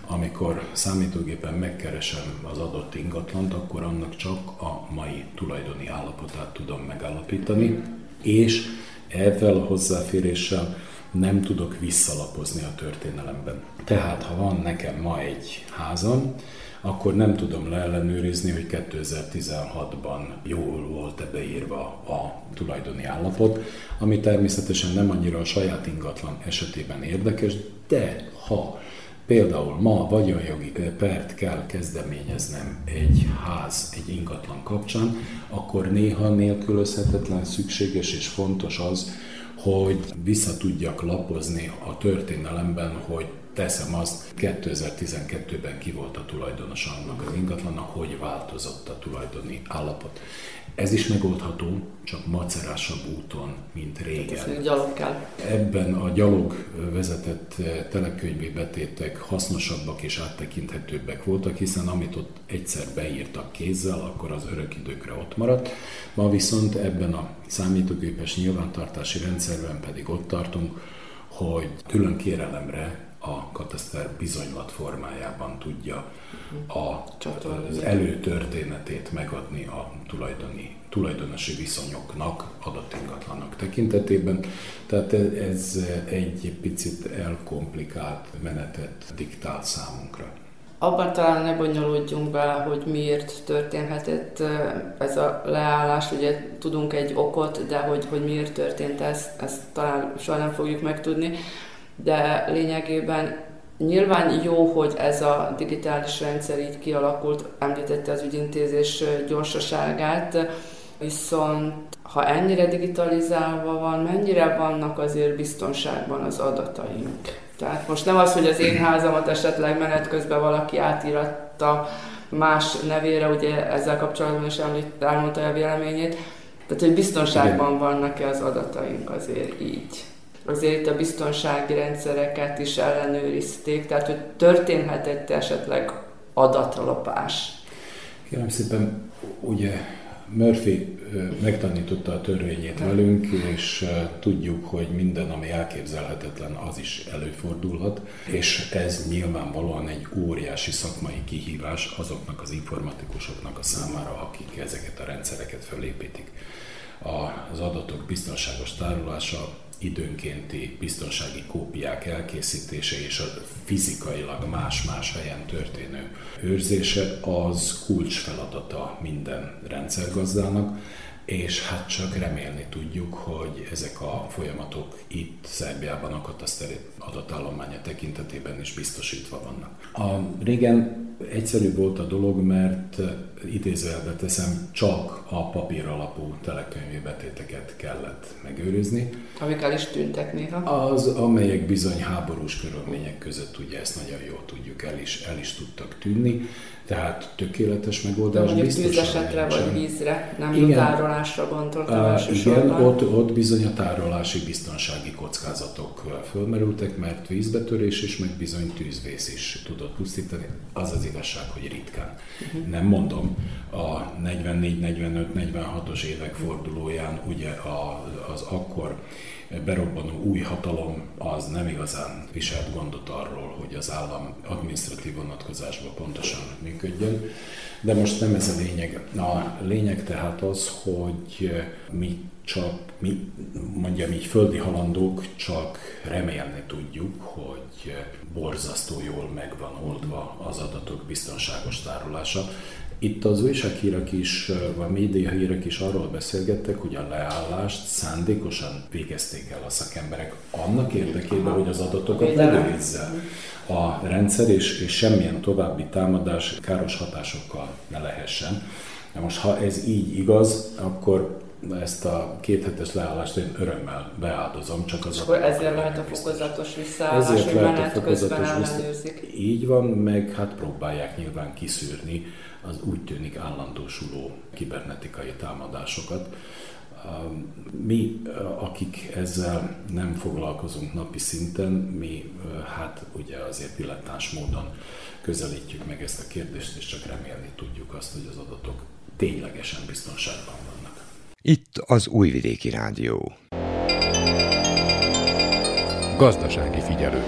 D: amikor számítógépen megkeresem az adott ingatlant, akkor annak csak a mai tulajdoni állapotát tudom megállapítani, és ezzel a hozzáféréssel nem tudok visszalapozni a történelemben. Tehát, ha van nekem ma egy házam, akkor nem tudom leellenőrizni, hogy 2016-ban jól volt-e beírva a tulajdoni állapot, ami természetesen nem annyira a saját ingatlan esetében érdekes, de ha Például ma vagyonjogi pert kell kezdeményeznem egy ház, egy ingatlan kapcsán, akkor néha nélkülözhetetlen, szükséges és fontos az, hogy vissza tudjak lapozni a történelemben, hogy teszem azt, 2012-ben ki volt a tulajdonos annak az ingatlannak, hogy változott a tulajdoni állapot. Ez is megoldható, csak macerásabb úton, mint régen.
A: Gyalog kell.
D: Ebben a gyalog vezetett telekönyvi betétek hasznosabbak és áttekinthetőbbek voltak, hiszen amit ott egyszer beírtak kézzel, akkor az örök időkre ott maradt. Ma viszont ebben a számítógépes nyilvántartási rendszerben pedig ott tartunk, hogy külön kérelemre a kataszter bizonylat formájában tudja a, az előtörténetét megadni a tulajdoni, tulajdonosi viszonyoknak, adott ingatlanak tekintetében. Tehát ez egy picit elkomplikált menetet diktál számunkra.
A: Abban talán ne bonyolódjunk bele, hogy miért történhetett ez a leállás. Ugye tudunk egy okot, de hogy, hogy miért történt ez, ezt talán soha nem fogjuk megtudni de lényegében nyilván jó, hogy ez a digitális rendszer így kialakult, említette az ügyintézés gyorsaságát, viszont ha ennyire digitalizálva van, mennyire vannak azért biztonságban az adataink? Tehát most nem az, hogy az én házamat esetleg menet közben valaki átíratta más nevére, ugye ezzel kapcsolatban is említ, elmondta a véleményét, tehát hogy biztonságban vannak-e az adataink azért így? Azért a biztonsági rendszereket is ellenőrizték, tehát hogy történhetett esetleg adatlopás.
D: Kérem szépen, ugye Murphy megtanította a törvényét velünk, és tudjuk, hogy minden, ami elképzelhetetlen, az is előfordulhat, és ez nyilvánvalóan egy óriási szakmai kihívás azoknak az informatikusoknak a számára, akik ezeket a rendszereket felépítik. Az adatok biztonságos tárolása időnkénti biztonsági kópiák elkészítése és a fizikailag más-más helyen történő őrzése az kulcsfeladata minden rendszergazdának, és hát csak remélni tudjuk, hogy ezek a folyamatok itt Szerbiában a kataszteri adatállománya tekintetében is biztosítva vannak. A régen egyszerű volt a dolog, mert idézőjelbe teszem, csak a papír alapú telekönyvi betéteket kellett megőrizni.
A: Amik el is tűntek néha.
D: Az, amelyek bizony háborús körülmények között, ugye ezt nagyon jól tudjuk, el is, el is tudtak tűnni. Tehát tökéletes megoldás
A: Mondjuk biztosan tűzesetre vagy vízre, nem igen. tárolásra gondoltam uh,
D: Igen, ott, ott bizony a tárolási biztonsági kockázatok fölmerültek, mert vízbetörés is, meg bizony tűzvész is tudott pusztítani. Az az igazság, hogy ritkán. Uh-huh. Nem mondom, a 44-45-46-os évek fordulóján ugye a, az akkor berobbanó új hatalom az nem igazán viselt gondot arról, hogy az állam adminisztratív vonatkozásban pontosan működjön. De most nem ez a lényeg. A lényeg tehát az, hogy mi csak, mi mondjam így, földi halandók csak remélni tudjuk, hogy borzasztó jól megvan oldva az adatok biztonságos tárolása. Itt az újsághírek is, vagy médiahírek is arról beszélgettek, hogy a leállást szándékosan végezték el a szakemberek annak érdekében, hogy az adatokat megőrizze a rendszer, és, és semmilyen további támadás káros hatásokkal ne lehessen. Na most, ha ez így igaz, akkor ezt a kéthetes leállást én örömmel beáldozom, csak az
A: akkor ezért lehet a fokozatos visszaállás, ezért hogy lehet a fokozatos vissza...
D: Így van, meg hát próbálják nyilván kiszűrni az úgy tűnik állandósuló kibernetikai támadásokat. Mi, akik ezzel nem foglalkozunk napi szinten, mi hát ugye azért dilettáns módon közelítjük meg ezt a kérdést, és csak remélni tudjuk azt, hogy az adatok ténylegesen biztonságban vannak.
C: Itt az Újvidéki Rádió.
F: Gazdasági figyelő.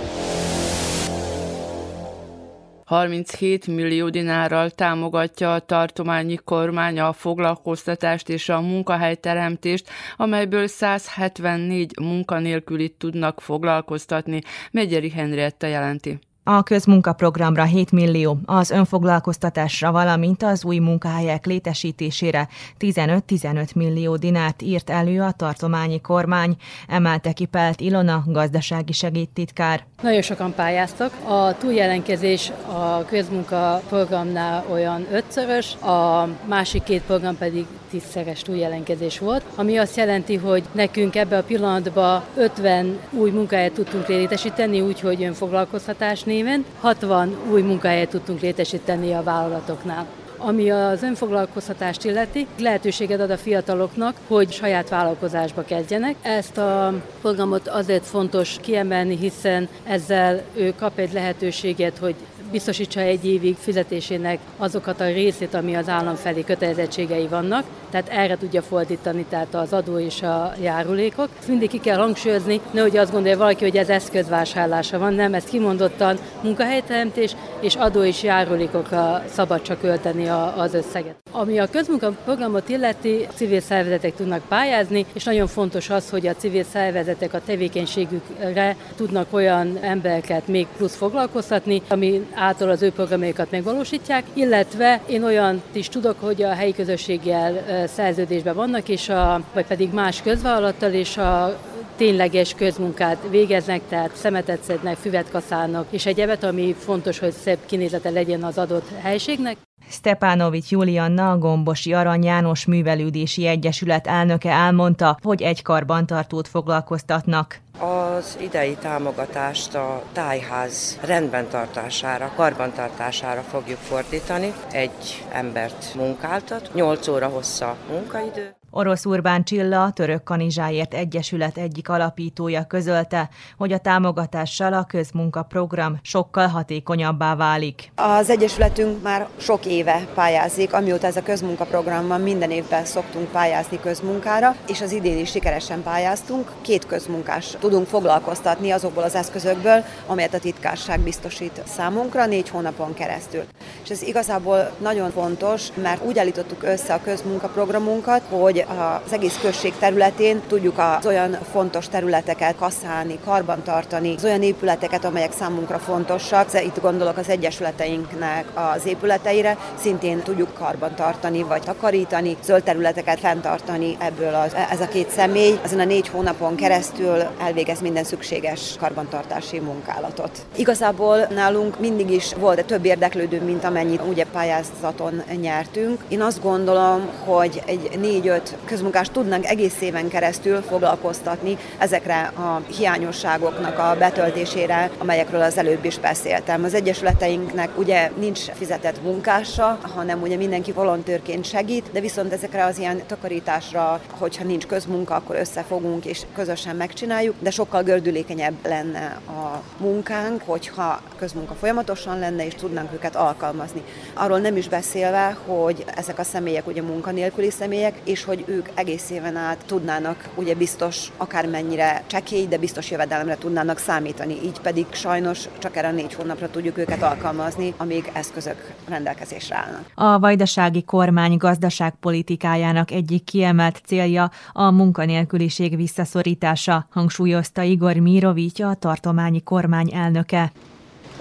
A: 37 millió dinárral támogatja a tartományi kormány a foglalkoztatást és a munkahelyteremtést, amelyből 174 munkanélkülit tudnak foglalkoztatni, Megyeri Henrietta jelenti.
G: A közmunkaprogramra 7 millió, az önfoglalkoztatásra, valamint az új munkahelyek létesítésére 15-15 millió dinárt írt elő a tartományi kormány, emelte ki Pelt Ilona, gazdasági segédtitkár.
H: Nagyon sokan pályáztak. A túljelenkezés a közmunkaprogramnál olyan ötszörös, a másik két program pedig tízszeres túljelenkezés volt, ami azt jelenti, hogy nekünk ebbe a pillanatban 50 új munkahelyet tudtunk létesíteni, úgyhogy önfoglalkoztatás néven, 60 új munkahelyet tudtunk létesíteni a vállalatoknál. Ami az önfoglalkoztatást illeti, lehetőséget ad a fiataloknak, hogy saját vállalkozásba kezdjenek. Ezt a programot azért fontos kiemelni, hiszen ezzel ő kap egy lehetőséget, hogy biztosítsa egy évig fizetésének azokat a részét, ami az állam felé kötelezettségei vannak, tehát erre tudja fordítani, tehát az adó és a járulékok. Mindig ki kell hangsúlyozni, nehogy azt gondolja valaki, hogy ez eszközvásárlása van, nem, ez kimondottan munkahelyteremtés és adó és járulékokra szabad csak költeni az összeget. Ami a közmunkaprogramot illeti, civil szervezetek tudnak pályázni, és nagyon fontos az, hogy a civil szervezetek a tevékenységükre tudnak olyan embereket még plusz foglalkoztatni, ami által az ő programjaikat megvalósítják, illetve én olyan is tudok, hogy a helyi közösséggel szerződésben vannak, és a, vagy pedig más közvállalattal, és a tényleges közmunkát végeznek, tehát szemetet szednek, füvet kaszálnak, és egyebet, ami fontos, hogy szebb kinézete legyen az adott helységnek.
G: Stepanovics Julianna, a Gombosi Arany János Művelődési Egyesület elnöke elmondta, hogy egy karbantartót foglalkoztatnak.
I: Az idei támogatást a tájház rendben tartására, karbantartására fogjuk fordítani. Egy embert munkáltat, 8 óra hossza munkaidő,
G: Orosz Urbán Csilla, Török Kanizsáért Egyesület egyik alapítója közölte, hogy a támogatással a közmunkaprogram sokkal hatékonyabbá válik.
J: Az Egyesületünk már sok éve pályázik, amióta ez a közmunkaprogram van, minden évben szoktunk pályázni közmunkára, és az idén is sikeresen pályáztunk. Két közmunkás tudunk foglalkoztatni azokból az eszközökből, amelyet a titkárság biztosít számunkra négy hónapon keresztül. És ez igazából nagyon fontos, mert úgy állítottuk össze a közmunkaprogramunkat, hogy az egész község területén tudjuk az olyan fontos területeket kaszálni, karbantartani, az olyan épületeket, amelyek számunkra fontosak. Itt gondolok az egyesületeinknek az épületeire, szintén tudjuk karbantartani, vagy takarítani, zöld területeket fenntartani ebből az, ez a két személy. Ezen a négy hónapon keresztül elvégez minden szükséges karbantartási munkálatot. Igazából nálunk mindig is volt több érdeklődő, mint amennyit ugye pályázaton nyertünk. Én azt gondolom, hogy egy négy-öt közmunkást tudnánk egész éven keresztül foglalkoztatni ezekre a hiányosságoknak a betöltésére, amelyekről az előbb is beszéltem. Az egyesületeinknek ugye nincs fizetett munkása, hanem ugye mindenki volontőrként segít, de viszont ezekre az ilyen takarításra, hogyha nincs közmunka, akkor összefogunk és közösen megcsináljuk, de sokkal gördülékenyebb lenne a munkánk, hogyha közmunka folyamatosan lenne, és tudnánk őket alkalmazni. Arról nem is beszélve, hogy ezek a személyek ugye munkanélküli személyek, és hogy ők egész éven át tudnának ugye biztos akármennyire csekély, de biztos jövedelemre tudnának számítani. Így pedig sajnos csak erre a négy hónapra tudjuk őket alkalmazni, amíg eszközök rendelkezésre állnak.
G: A vajdasági kormány gazdaságpolitikájának egyik kiemelt célja a munkanélküliség visszaszorítása, hangsúlyozta Igor Mirovics, a tartományi kormány elnöke.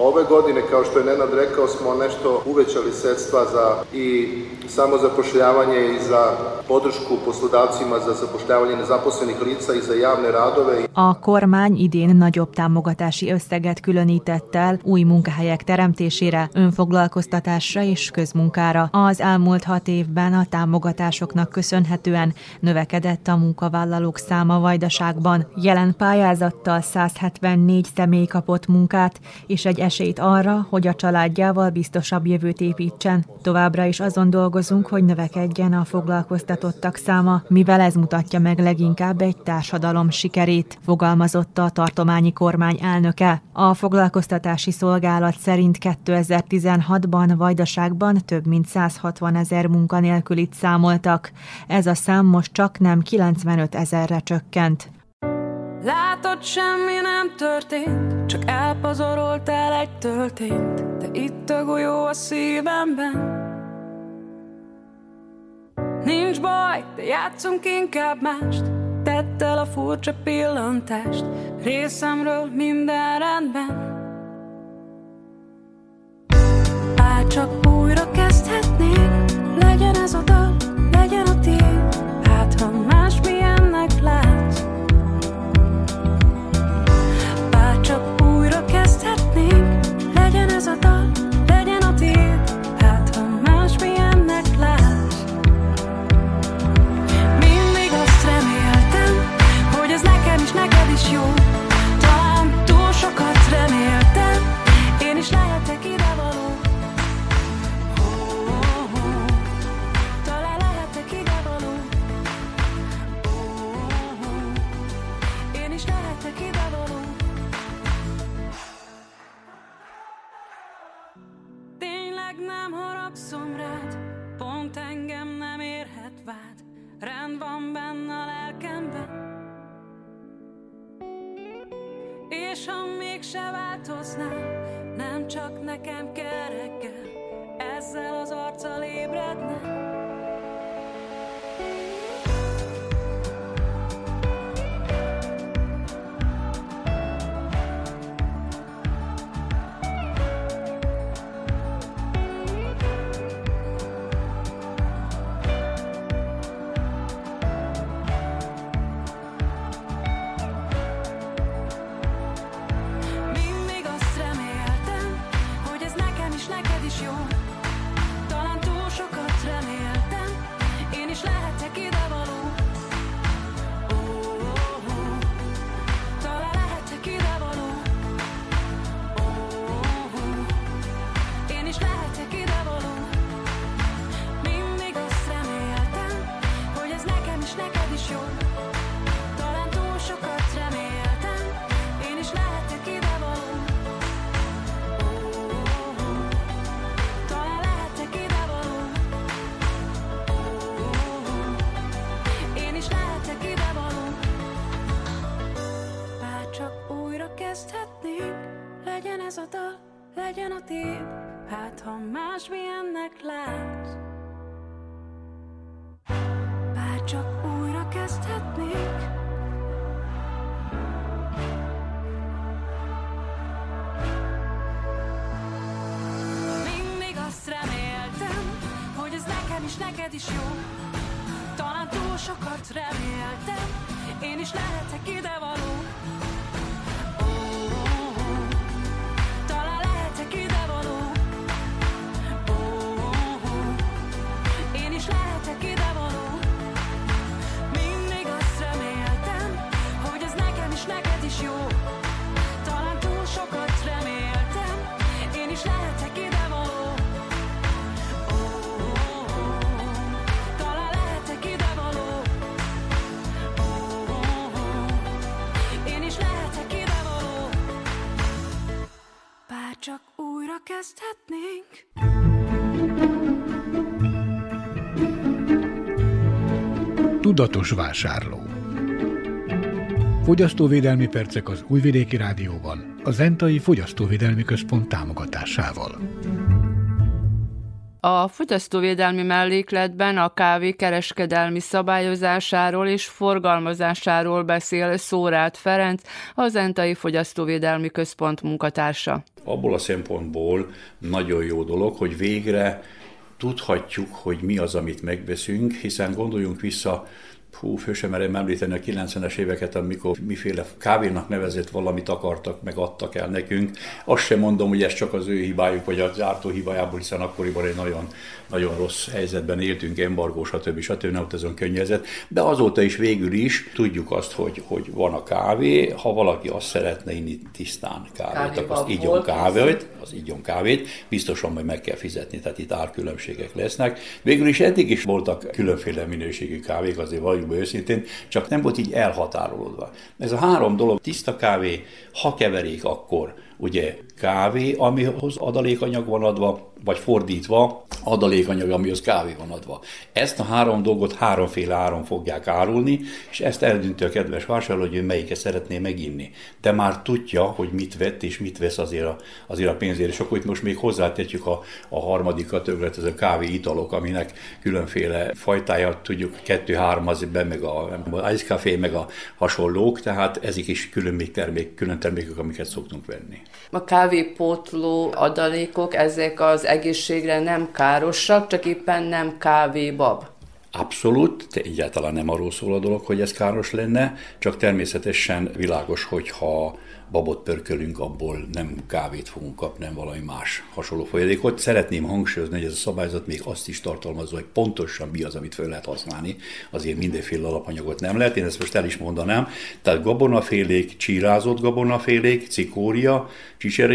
K: Ove godine, kao što je Nenad rekao, smo nešto uvećali sredstva za i samozapošljavanje i za podršku poslodavcima za zapošljavanje nezaposlenih lica i za javne radove.
G: A kormány idén nagyobb támogatási összeget különített el új munkahelyek teremtésére, önfoglalkoztatásra és közmunkára. Az elmúlt hat évben a támogatásoknak köszönhetően növekedett a munkavállalók száma Vajdaságban. Jelen pályázattal 174 személy kapott munkát, és egy esélyt arra, hogy a családjával biztosabb jövőt építsen. Továbbra is azon dolgozunk, hogy növekedjen a foglalkoztatottak száma, mivel ez mutatja meg leginkább egy társadalom sikerét, fogalmazott a tartományi kormány elnöke. A foglalkoztatási szolgálat szerint 2016-ban Vajdaságban több mint 160 ezer munkanélkülit számoltak. Ez a szám most csak nem 95 ezerre csökkent.
L: Látod, semmi nem történt, csak elpazaroltál egy töltényt, de itt a golyó a szívemben. Nincs baj, de játszunk inkább mást, tedd el a furcsa pillantást, részemről minden rendben. Bár csak újra kezdhetnénk, legyen ez a dal, jó. Talán túl sokat reméltem, én is lehetek idevaló. Oh, oh. Talán lehetek idevaló. Oh. Én is lehetek idevaló. Tényleg nem haragszom rád, pont engem nem érhet vád. Rend van benne a lelkemben. És ha mégse változnál, nem csak nekem kell reggel, ezzel az arccal ébredne. Neked is jó. Talán túl sokat reméltem, én is lehetek idevaló.
F: Tudatos vásárló. Fogyasztóvédelmi percek az Újvidéki Rádióban, a Zentai Fogyasztóvédelmi Központ támogatásával.
A: A fogyasztóvédelmi mellékletben a kávé kereskedelmi szabályozásáról és forgalmazásáról beszél Szórát Ferenc, az Entai Fogyasztóvédelmi Központ munkatársa.
M: Abból a szempontból nagyon jó dolog, hogy végre tudhatjuk, hogy mi az, amit megveszünk, hiszen gondoljunk vissza Hú, fő sem merem említeni a 90-es éveket, amikor miféle kávénak nevezett valamit akartak, meg adtak el nekünk. Azt sem mondom, hogy ez csak az ő hibájuk, vagy az ártó hibájából, hiszen akkoriban egy nagyon, nagyon rossz helyzetben éltünk, embargó, stb. stb. nem volt azon könnyezet. De azóta is végül is tudjuk azt, hogy, hogy van a kávé, ha valaki azt szeretne inni tisztán kávét, akkor az igyon kávét, az igyon kávét, biztosan majd meg kell fizetni, tehát itt árkülönbségek lesznek. Végül is eddig is voltak különféle minőségű kávék, azért be őszintén, csak nem volt így elhatárolódva. Ez a három dolog, tiszta kávé, ha keverék, akkor ugye kávé, amihoz adalékanyag van adva, vagy fordítva, adalékanyag, amihoz kávé van adva. Ezt a három dolgot háromféle áron fogják árulni, és ezt eldönti a kedves vásárló, hogy ő melyiket szeretné meginni. De már tudja, hogy mit vett és mit vesz azért a, azért a pénzért. És akkor itt most még hozzátetjük a, a harmadik többlet, ez a kávé italok, aminek különféle fajtája, tudjuk, kettő-három az be, meg a, a ice café, meg a hasonlók, tehát ezek is külön még termék, külön termékek, amiket szoktunk venni.
A: A kávépótló adalékok, ezek az egészségre nem károsak, csak éppen nem kávébab.
M: Abszolút, de egyáltalán nem arról szól a dolog, hogy ez káros lenne, csak természetesen világos, hogyha babot pörkölünk, abból nem kávét fogunk kapni, nem valami más hasonló folyadékot. Szeretném hangsúlyozni, hogy ez a szabályzat még azt is tartalmazza, hogy pontosan mi az, amit föl lehet használni. Azért mindenféle alapanyagot nem lehet, én ezt most el is mondanám. Tehát gabonafélék, csírázott gabonafélék, cikória,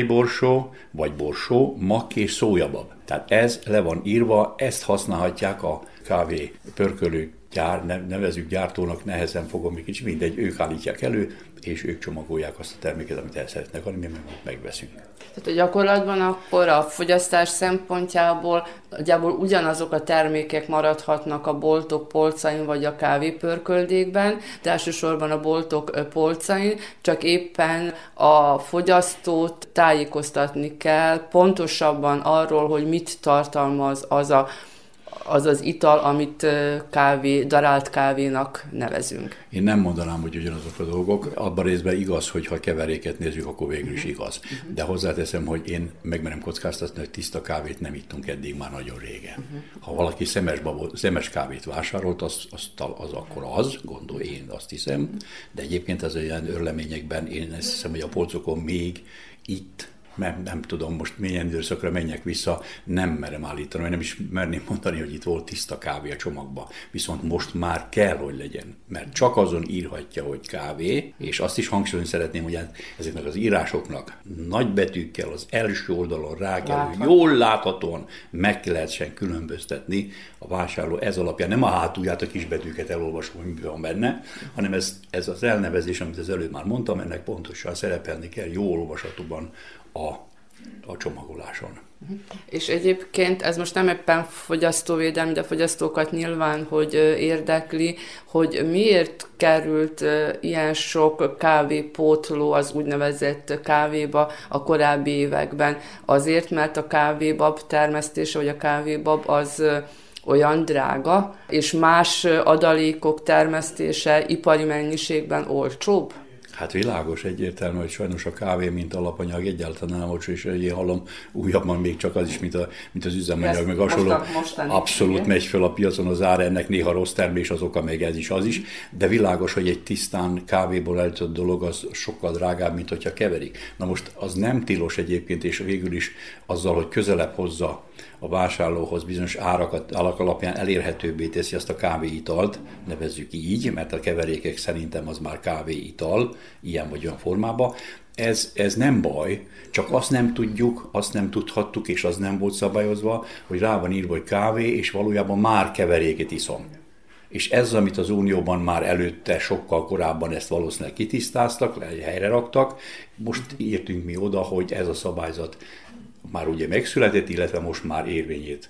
M: borsó, vagy borsó, mak és szójabab. Tehát ez le van írva, ezt használhatják a kávé pörkölő gyár, nevezük gyártónak, nehezen fogom egy kicsit, mindegy, ők állítják elő, és ők csomagolják azt a terméket, amit el szeretnek adni, mi meg megveszünk.
A: Tehát a gyakorlatban akkor a fogyasztás szempontjából nagyjából ugyanazok a termékek maradhatnak a boltok polcain vagy a kávépörköldékben, de elsősorban a boltok polcain, csak éppen a fogyasztót tájékoztatni kell pontosabban arról, hogy mit tartalmaz az a az az ital, amit kávé, darált kávénak nevezünk.
M: Én nem mondanám, hogy ugyanazok a dolgok. Abban részben igaz, hogy ha keveréket nézzük, akkor végül is igaz. De hozzáteszem, hogy én megmerem kockáztatni, hogy tiszta kávét nem ittunk eddig már nagyon régen. Ha valaki szemes, babot, szemes kávét vásárolt, az, az, az akkor az, gondol én azt hiszem. De egyébként ez olyan örleményekben én ezt hiszem, hogy a polcokon még itt nem, nem tudom most milyen időszakra menjek vissza, nem merem állítani, vagy nem is merném mondani, hogy itt volt tiszta kávé a csomagba. Viszont most már kell, hogy legyen, mert csak azon írhatja, hogy kávé, és azt is hangsúlyozni szeretném, hogy ezeknek az írásoknak nagy betűkkel az első oldalon rá kell, hogy jól láthatóan meg lehessen különböztetni a vásárló ez alapján. Nem a hátulját, a kisbetűket elolvasom, hogy mi van benne, hanem ez, ez az elnevezés, amit az előbb már mondtam, ennek pontosan szerepelni kell, jó olvashatóban a, a csomagoláson.
A: És egyébként ez most nem éppen fogyasztóvédelmi, de fogyasztókat nyilván, hogy érdekli, hogy miért került ilyen sok kávépótló az úgynevezett kávéba a korábbi években. Azért, mert a kávébab termesztése, vagy a kávébab az olyan drága, és más adalékok termesztése ipari mennyiségben olcsóbb?
M: Hát világos, egyértelmű, hogy sajnos a kávé, mint alapanyag egyáltalán nem olcsó, és én hallom újabban még csak az is, mint, a, mint az üzemanyag, meg hasonló. Abszolút igen. megy föl a piacon az ár, ennek néha rossz termés az oka, meg ez is az is, de világos, hogy egy tisztán kávéból eltött dolog az sokkal drágább, mint hogyha keverik. Na most az nem tilos egyébként, és végül is azzal, hogy közelebb hozza a vásárlóhoz bizonyos árakat, árak alapján elérhetőbbé teszi azt a kávéitalt, nevezzük így, mert a keverékek szerintem az már kávéital, ilyen vagy olyan formában. Ez, ez nem baj, csak azt nem tudjuk, azt nem tudhattuk, és az nem volt szabályozva, hogy rá van írva, hogy kávé, és valójában már keveréket iszom. És ez, amit az Unióban már előtte, sokkal korábban ezt valószínűleg kitisztáztak, helyre raktak, most írtunk mi oda, hogy ez a szabályzat már ugye megszületett, illetve most már érvényét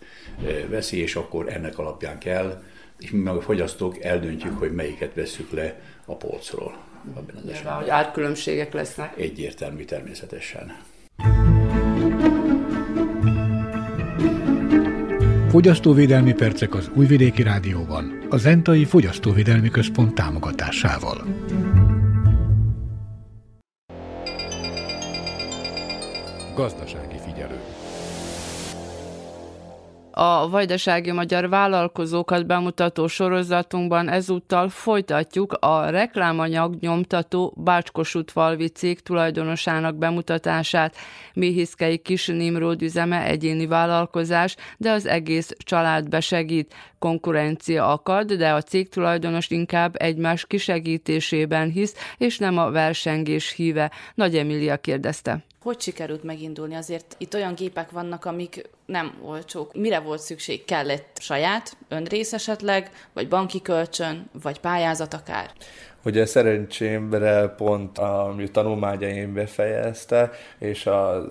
M: veszi, és akkor ennek alapján kell, és mi meg a fogyasztók eldöntjük, hogy melyiket vesszük le a polcról.
A: Abban az esetben. hogy árkülönbségek lesznek.
M: Egyértelmű természetesen.
F: Fogyasztóvédelmi percek az Újvidéki Rádióban, a Zentai Fogyasztóvédelmi Központ támogatásával. Gazdasági
A: A vajdasági magyar vállalkozókat bemutató sorozatunkban ezúttal folytatjuk a reklámanyag nyomtató Bácskosútvalvi cég tulajdonosának bemutatását. Mihiszkei Kis Nimród üzeme egyéni vállalkozás, de az egész család besegít. Konkurencia akad, de a cég tulajdonos inkább egymás kisegítésében hisz, és nem a versengés híve. Nagy Emília kérdezte.
N: Hogy sikerült megindulni? Azért itt olyan gépek vannak, amik nem olcsók. Mire volt szükség? Kellett saját önrész esetleg, vagy banki kölcsön, vagy pályázat akár?
O: Ugye szerencsémre pont a tanulmányaim befejezte, és a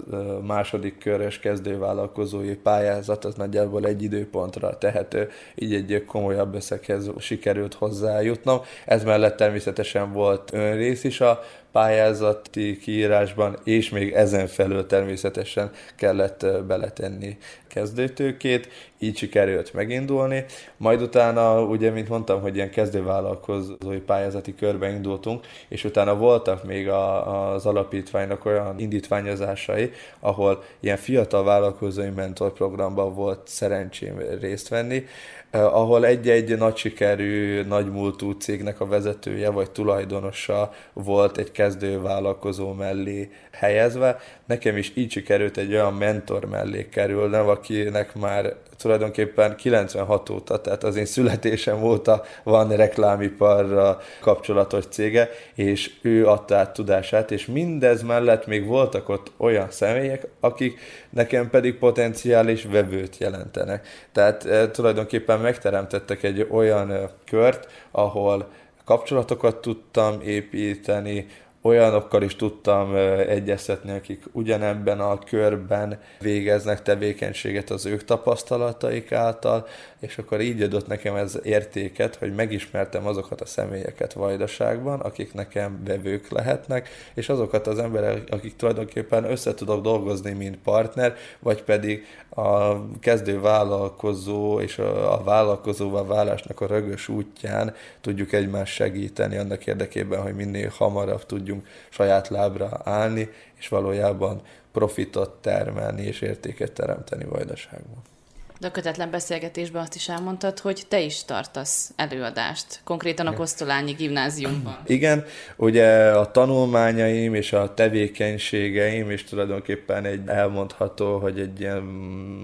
O: második körös kezdővállalkozói pályázat az nagyjából egy időpontra tehető, így egy komolyabb összeghez sikerült hozzájutnom. Ez mellett természetesen volt önrész is a pályázati kiírásban, és még ezen felül természetesen kellett beletenni kezdőtőkét, így sikerült megindulni. Majd utána, ugye, mint mondtam, hogy ilyen kezdővállalkozói pályázati körbe indultunk, és utána voltak még a, az alapítványnak olyan indítványozásai, ahol ilyen fiatal vállalkozói mentorprogramban volt szerencsém részt venni, ahol egy-egy nagy sikerű, nagy múltú cégnek a vezetője vagy tulajdonosa volt egy kezdő vállalkozó mellé helyezve. Nekem is így sikerült egy olyan mentor mellé kerülnem, akinek már tulajdonképpen 96 óta, tehát az én születésem óta van reklámiparra kapcsolatos cége, és ő adta át tudását, és mindez mellett még voltak ott olyan személyek, akik nekem pedig potenciális vevőt jelentenek. Tehát e, tulajdonképpen megteremtettek egy olyan e, kört, ahol kapcsolatokat tudtam építeni, olyanokkal is tudtam egyeztetni, akik ugyanebben a körben végeznek tevékenységet az ők tapasztalataik által, és akkor így adott nekem ez értéket, hogy megismertem azokat a személyeket Vajdaságban, akik nekem vevők lehetnek, és azokat az emberek, akik tulajdonképpen össze tudok dolgozni, mint partner, vagy pedig a kezdő vállalkozó és a vállalkozóval válásnak a rögös útján tudjuk egymást segíteni annak érdekében, hogy minél hamarabb tudjunk saját lábra állni, és valójában profitot termelni és értéket teremteni Vajdaságban.
N: De a kötetlen beszélgetésben azt is elmondtad, hogy te is tartasz előadást, konkrétan a Kosztolányi gimnáziumban.
O: Igen, ugye a tanulmányaim és a tevékenységeim, és tulajdonképpen egy elmondható, hogy egy ilyen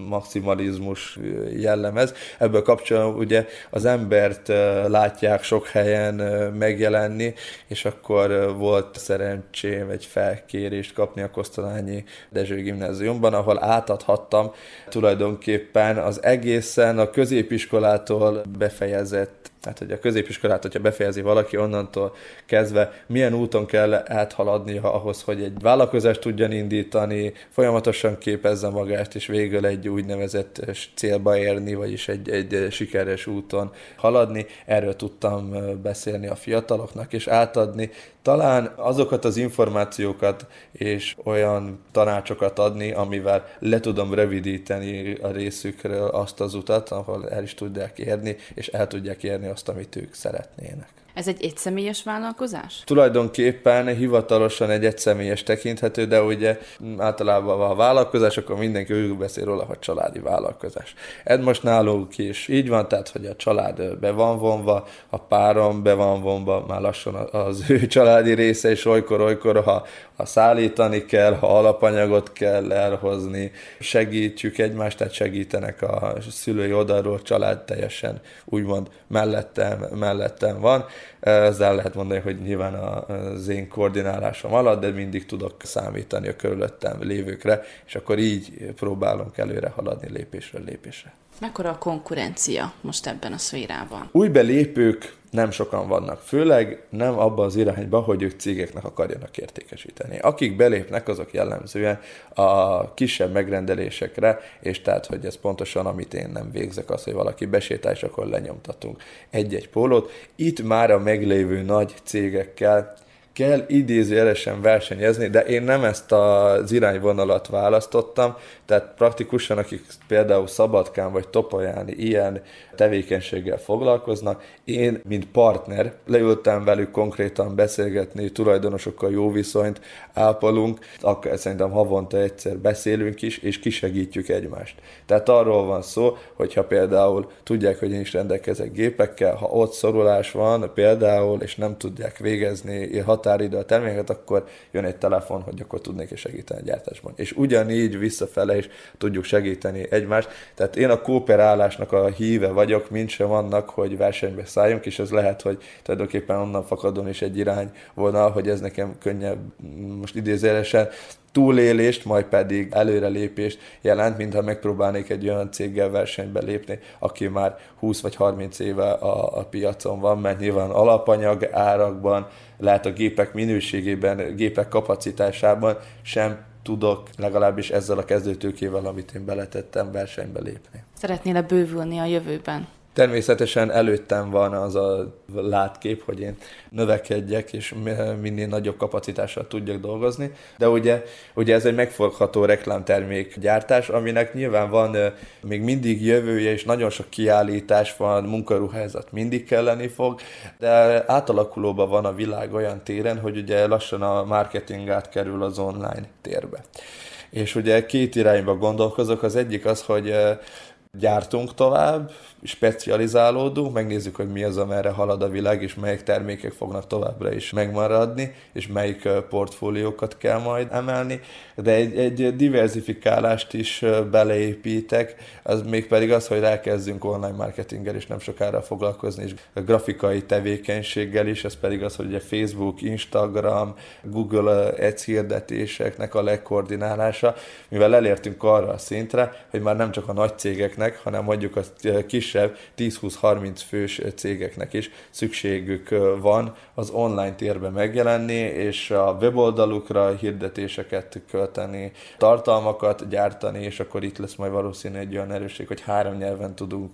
O: maximalizmus jellemez. Ebből kapcsolatban ugye az embert látják sok helyen megjelenni, és akkor volt szerencsém egy felkérést kapni a Kosztolányi Dezső gimnáziumban, ahol átadhattam tulajdonképpen az egészen a középiskolától befejezett tehát, hogy a középiskolát, hogyha befejezi valaki, onnantól kezdve milyen úton kell áthaladnia ahhoz, hogy egy vállalkozást tudjon indítani, folyamatosan képezze magát, és végül egy úgynevezett célba érni, vagyis egy, egy sikeres úton haladni. Erről tudtam beszélni a fiataloknak, és átadni talán azokat az információkat és olyan tanácsokat adni, amivel le tudom rövidíteni a részükről azt az utat, ahol el is tudják érni, és el tudják érni azt, amit ők szeretnének.
N: Ez egy egyszemélyes vállalkozás?
O: Tulajdonképpen hivatalosan egy egyszemélyes tekinthető, de ugye általában a vállalkozás, akkor mindenki úgy beszél róla, hogy családi vállalkozás. Ez most nálunk is így van, tehát hogy a család be van vonva, a párom be van vonva, már lassan az ő családi része, és olykor-olykor, ha, ha szállítani kell, ha alapanyagot kell elhozni, segítjük egymást, tehát segítenek a szülői oldalról, család teljesen úgymond mellettem, mellettem van. Ezzel lehet mondani, hogy nyilván az én koordinálásom alatt, de mindig tudok számítani a körülöttem lévőkre, és akkor így próbálunk előre haladni lépésről lépésre.
N: Mekkora a konkurencia most ebben a szférában?
O: Új belépők nem sokan vannak, főleg nem abba az irányba, hogy ők cégeknek akarjanak értékesíteni. Akik belépnek, azok jellemzően a kisebb megrendelésekre, és tehát, hogy ez pontosan, amit én nem végzek, az, hogy valaki besétál, és akkor lenyomtatunk egy-egy pólót. Itt már a meglévő nagy cégekkel kell idézőjelesen versenyezni, de én nem ezt az irányvonalat választottam, tehát praktikusan, akik például Szabadkán vagy Topolyán ilyen tevékenységgel foglalkoznak, én, mint partner, leültem velük konkrétan beszélgetni, tulajdonosokkal jó viszonyt ápolunk, akkor szerintem havonta egyszer beszélünk is, és kisegítjük egymást. Tehát arról van szó, hogyha például tudják, hogy én is rendelkezek gépekkel, ha ott szorulás van például, és nem tudják végezni határidő a terméket, akkor jön egy telefon, hogy akkor tudnék segíteni a gyártásban. És ugyanígy visszafele is tudjuk segíteni egymást. Tehát én a kooperálásnak a híve vagyok, mint sem annak, hogy versenybe szálljunk, és ez lehet, hogy tulajdonképpen onnan fakadon is egy irány volna, hogy ez nekem könnyebb, most idézélesen, túlélést, majd pedig előrelépést jelent, mintha megpróbálnék egy olyan céggel versenybe lépni, aki már 20 vagy 30 éve a, a piacon van, mert nyilván alapanyag árakban, lehet a gépek minőségében, gépek kapacitásában sem tudok legalábbis ezzel a kezdőtőkével, amit én beletettem, versenybe lépni.
N: Szeretnél-e bővülni a jövőben?
O: Természetesen előttem van az a látkép, hogy én növekedjek, és minél nagyobb kapacitással tudjak dolgozni, de ugye, ugye ez egy megfogható reklámtermék gyártás, aminek nyilván van még mindig jövője, és nagyon sok kiállítás van, munkaruházat mindig kelleni fog, de átalakulóban van a világ olyan téren, hogy ugye lassan a marketing átkerül az online térbe. És ugye két irányba gondolkozok, az egyik az, hogy gyártunk tovább, specializálódunk, megnézzük, hogy mi az, amerre halad a világ, és melyik termékek fognak továbbra is megmaradni, és melyik portfóliókat kell majd emelni, de egy, egy diversifikálást is beleépítek, az még pedig az, hogy elkezdünk online marketinggel is nem sokára foglalkozni, és grafikai tevékenységgel is, ez pedig az, hogy a Facebook, Instagram, Google Ads hirdetéseknek a legkoordinálása, mivel elértünk arra a szintre, hogy már nem csak a nagy cégeknek, hanem mondjuk a kis kisebb 10-20-30 fős cégeknek is szükségük van az online térben megjelenni, és a weboldalukra hirdetéseket költeni, tartalmakat gyártani, és akkor itt lesz majd valószínű egy olyan erősség, hogy három nyelven tudunk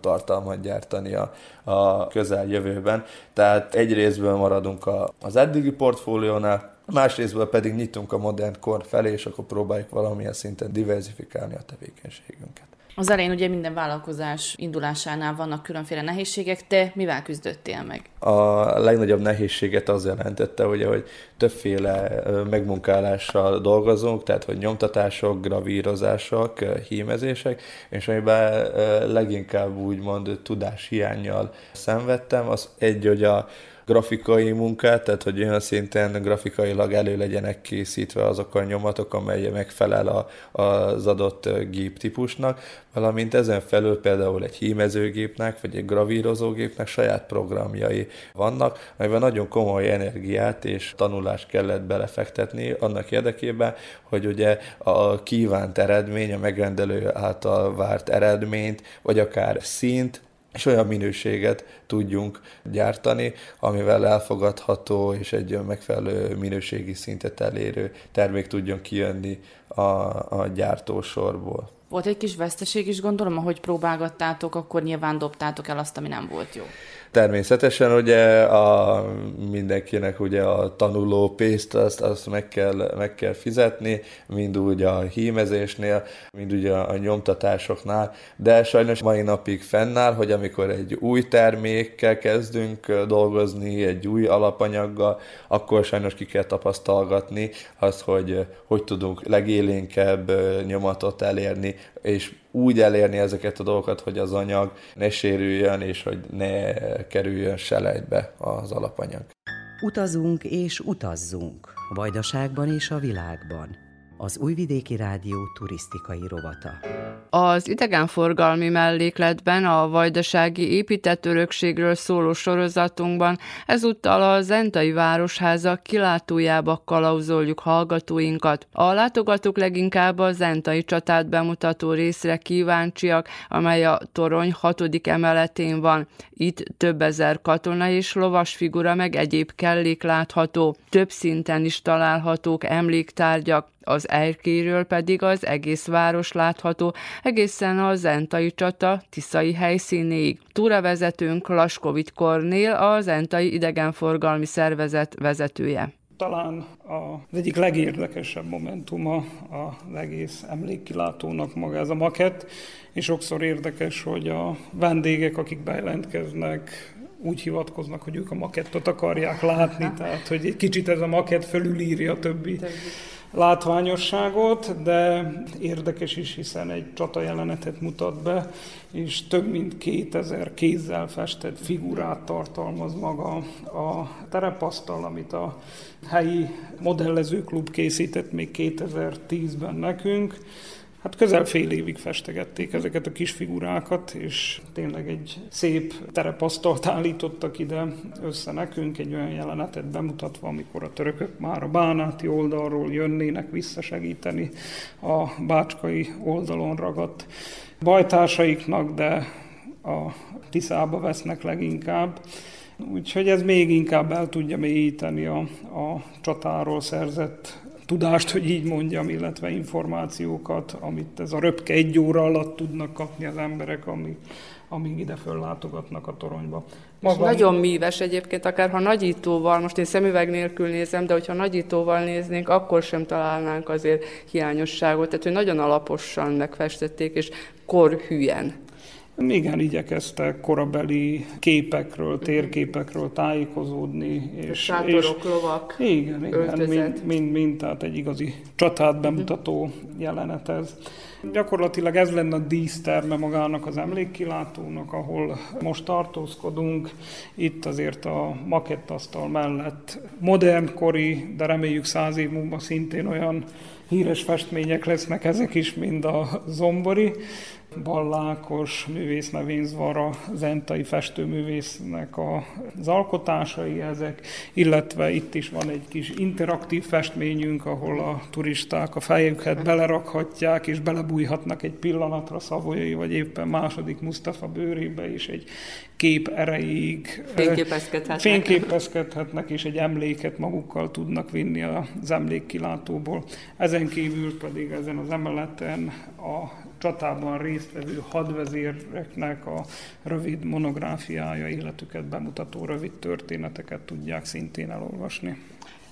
O: tartalmat gyártani a, a közeljövőben. Tehát egy részből maradunk a, az eddigi portfóliónál, másrésztből pedig nyitunk a modern kor felé, és akkor próbáljuk valamilyen szinten diversifikálni a tevékenységünket.
N: Az elején ugye minden vállalkozás indulásánál vannak különféle nehézségek, te mivel küzdöttél meg?
O: A legnagyobb nehézséget az jelentette, ugye, hogy többféle megmunkálással dolgozunk, tehát hogy nyomtatások, gravírozások, hímezések, és amiben leginkább úgymond tudás hiányjal szenvedtem, az egy, hogy a grafikai munkát, tehát hogy olyan szinten grafikailag elő legyenek készítve azok a nyomatok, amely megfelel a, az adott géptípusnak, valamint ezen felül például egy hímezőgépnek, vagy egy gravírozógépnek saját programjai vannak, amiben nagyon komoly energiát és tanulást kellett belefektetni annak érdekében, hogy ugye a kívánt eredmény, a megrendelő által várt eredményt, vagy akár szint, és olyan minőséget tudjunk gyártani, amivel elfogadható és egy megfelelő minőségi szintet elérő termék tudjon kijönni a, a gyártósorból.
N: Volt egy kis veszteség is, gondolom, ahogy próbálgattátok, akkor nyilván dobtátok el azt, ami nem volt jó.
O: Természetesen ugye a, mindenkinek ugye a tanuló pénzt azt, azt meg, kell, meg kell fizetni, mind úgy a hímezésnél, mind ugye a nyomtatásoknál, de sajnos mai napig fennáll, hogy amikor egy új termékkel kezdünk dolgozni, egy új alapanyaggal, akkor sajnos ki kell tapasztalgatni azt, hogy hogy tudunk legélénkebb nyomatot elérni, és úgy elérni ezeket a dolgokat, hogy az anyag ne sérüljön, és hogy ne kerüljön selejtbe az alapanyag.
P: Utazunk és utazzunk, Vajdaságban és a világban az Újvidéki Rádió turisztikai rovata.
A: Az idegenforgalmi mellékletben a vajdasági épített örökségről szóló sorozatunkban ezúttal a Zentai Városháza kilátójába kalauzoljuk hallgatóinkat. A látogatók leginkább a Zentai csatát bemutató részre kíváncsiak, amely a torony hatodik emeletén van. Itt több ezer katona és lovas figura meg egyéb kellék látható. Több szinten is találhatók emléktárgyak. Az erkéről pedig az egész város látható, egészen a Zentai csata tiszai helyszínéig. Túravezetőnk Laskovics Kornél, az Zentai idegenforgalmi szervezet vezetője
Q: talán az egyik legérdekesebb momentuma az egész emlékkilátónak maga ez a makett, és sokszor érdekes, hogy a vendégek, akik bejelentkeznek, úgy hivatkoznak, hogy ők a makettot akarják látni, tehát hogy egy kicsit ez a makett fölülírja a többi látványosságot, de érdekes is, hiszen egy csata jelenetet mutat be, és több mint 2000 kézzel festett figurát tartalmaz maga a terepasztal, amit a helyi modellezőklub készített még 2010-ben nekünk. Hát közel fél évig festegették ezeket a kis figurákat, és tényleg egy szép terepasztalt állítottak ide össze nekünk, egy olyan jelenetet bemutatva, amikor a törökök már a bánáti oldalról jönnének visszasegíteni a bácskai oldalon ragadt bajtársaiknak, de a Tiszába vesznek leginkább. Úgyhogy ez még inkább el tudja mélyíteni a, a csatáról szerzett tudást, hogy így mondjam, illetve információkat, amit ez a röpke egy óra alatt tudnak kapni az emberek, amíg, amíg ide föllátogatnak a toronyba.
A: Maga... És nagyon míves egyébként, akár ha nagyítóval, most én szemüveg nélkül nézem, de hogyha nagyítóval néznénk, akkor sem találnánk azért hiányosságot. Tehát, hogy nagyon alaposan megfestették, és korhűen.
Q: Igen, igyekeztek korabeli képekről, térképekről tájékozódni. És,
A: Sátorok, és, lovak,
Q: Igen, igen mind, mind, mind, tehát egy igazi csatát bemutató jelenet ez. Gyakorlatilag ez lenne a díszterme magának az emlékkilátónak, ahol most tartózkodunk. Itt azért a makettasztal mellett modernkori, de reméljük száz év múlva szintén olyan híres festmények lesznek ezek is, mint a zombori. Ballákos művész Nevénzvara, zentai festőművésznek az alkotásai ezek, illetve itt is van egy kis interaktív festményünk, ahol a turisták a fejüket belerakhatják, és belebújhatnak egy pillanatra Szavolyai, vagy éppen második Mustafa bőrébe, és egy kép erejéig
A: fényképezkedhetnek.
Q: fényképezkedhetnek, és egy emléket magukkal tudnak vinni az emlékkilátóból. Ezen kívül pedig ezen az emeleten a csatában résztvevő hadvezéreknek a rövid monográfiája, életüket bemutató rövid történeteket tudják szintén elolvasni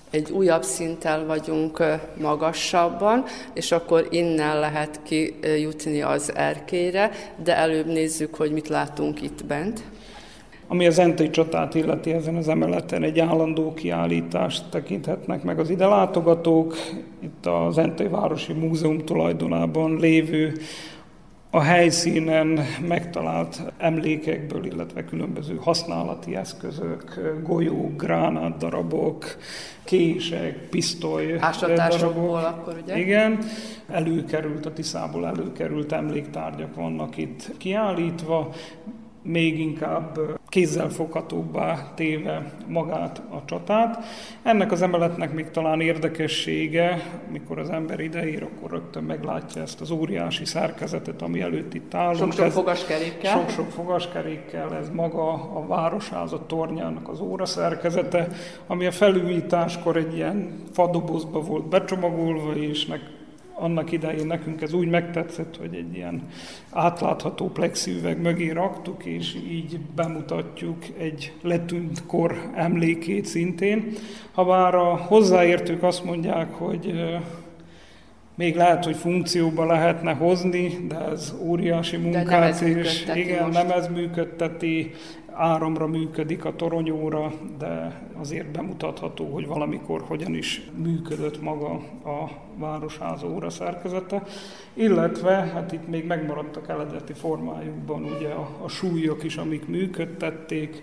A: egy újabb szinten vagyunk magasabban, és akkor innen lehet kijutni az erkélyre, de előbb nézzük, hogy mit látunk itt bent.
Q: Ami az Zentai csatát illeti ezen az emeleten egy állandó kiállítást tekinthetnek meg az ide látogatók. Itt az Zentai Városi Múzeum tulajdonában lévő a helyszínen megtalált emlékekből, illetve különböző használati eszközök, golyók, gránátdarabok, kések, pisztoly
A: darabok. akkor ugye?
Q: Igen, előkerült, a Tiszából előkerült emléktárgyak vannak itt kiállítva, még inkább kézzelfoghatóbbá téve magát a csatát. Ennek az emeletnek még talán érdekessége, mikor az ember ideír, akkor rögtön meglátja ezt az óriási szerkezetet, ami előtt itt állunk.
A: Sok-sok fogaskerékkel.
Q: Sok-sok fogaskerékkel, ez maga a városházat tornyának az óra szerkezete, ami a felújításkor egy ilyen fadobozba volt becsomagolva, és annak idején nekünk ez úgy megtetszett, hogy egy ilyen átlátható plexiüveg mögé raktuk, és így bemutatjuk egy letűnt kor emlékét szintén. Ha bár a hozzáértők azt mondják, hogy még lehet, hogy funkcióba lehetne hozni, de ez óriási munkát, és igen, most. nem ez működteti, áramra működik a toronyóra, de azért bemutatható, hogy valamikor hogyan is működött maga a városháza óra szerkezete, illetve hát itt még megmaradtak eredeti formájukban ugye a, a súlyok is, amik működtették,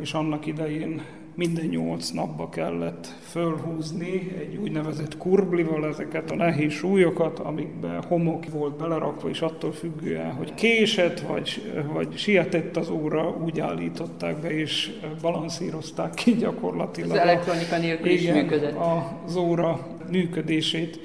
Q: és annak idején minden nyolc napba kellett fölhúzni egy úgynevezett kurblival ezeket a nehéz súlyokat, amikbe homok volt belerakva, és attól függően, hogy késett, vagy, vagy sietett az óra, úgy állították be, és balanszírozták ki gyakorlatilag.
A: Az elektronika nélkül is működött.
Q: az óra működését.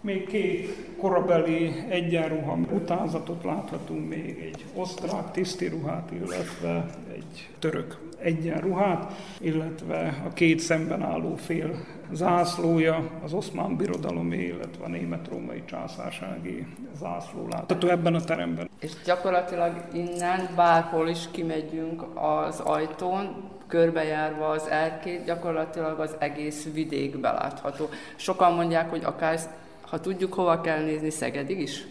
Q: Még két korabeli egyenruha utánzatot láthatunk még, egy osztrák tisztiruhát, illetve egy török egyenruhát, illetve a két szemben álló fél zászlója, az oszmán birodalomé, illetve a német-római császársági zászló látható ebben a teremben.
A: És gyakorlatilag innen bárhol is kimegyünk az ajtón, körbejárva az erkét, gyakorlatilag az egész vidék belátható. Sokan mondják, hogy akár, ha tudjuk, hova kell nézni, Szegedig is?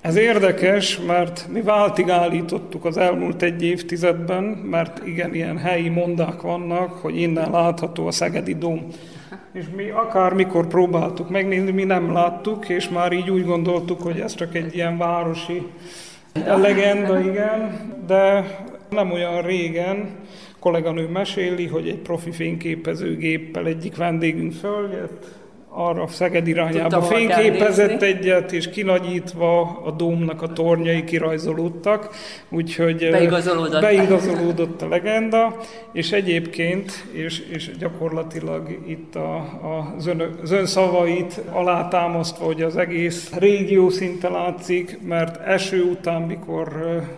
Q: Ez érdekes, mert mi váltig állítottuk az elmúlt egy évtizedben, mert igen, ilyen helyi mondák vannak, hogy innen látható a Szegedi Dóm. És mi akármikor próbáltuk megnézni, mi nem láttuk, és már így úgy gondoltuk, hogy ez csak egy ilyen városi legenda, igen, de nem olyan régen kolléganő meséli, hogy egy profi fényképezőgéppel egyik vendégünk följött, arra Szeged irányába
A: Tudta, hova kell
Q: fényképezett egyet, és kinagyítva a dómnak a tornyai kirajzolódtak, úgyhogy
A: Beigazolódott.
Q: beigazolódott a legenda, és egyébként, és, és gyakorlatilag itt a, a, az, ön, az ön szavait alátámasztva, hogy az egész régió szinte látszik, mert eső után, mikor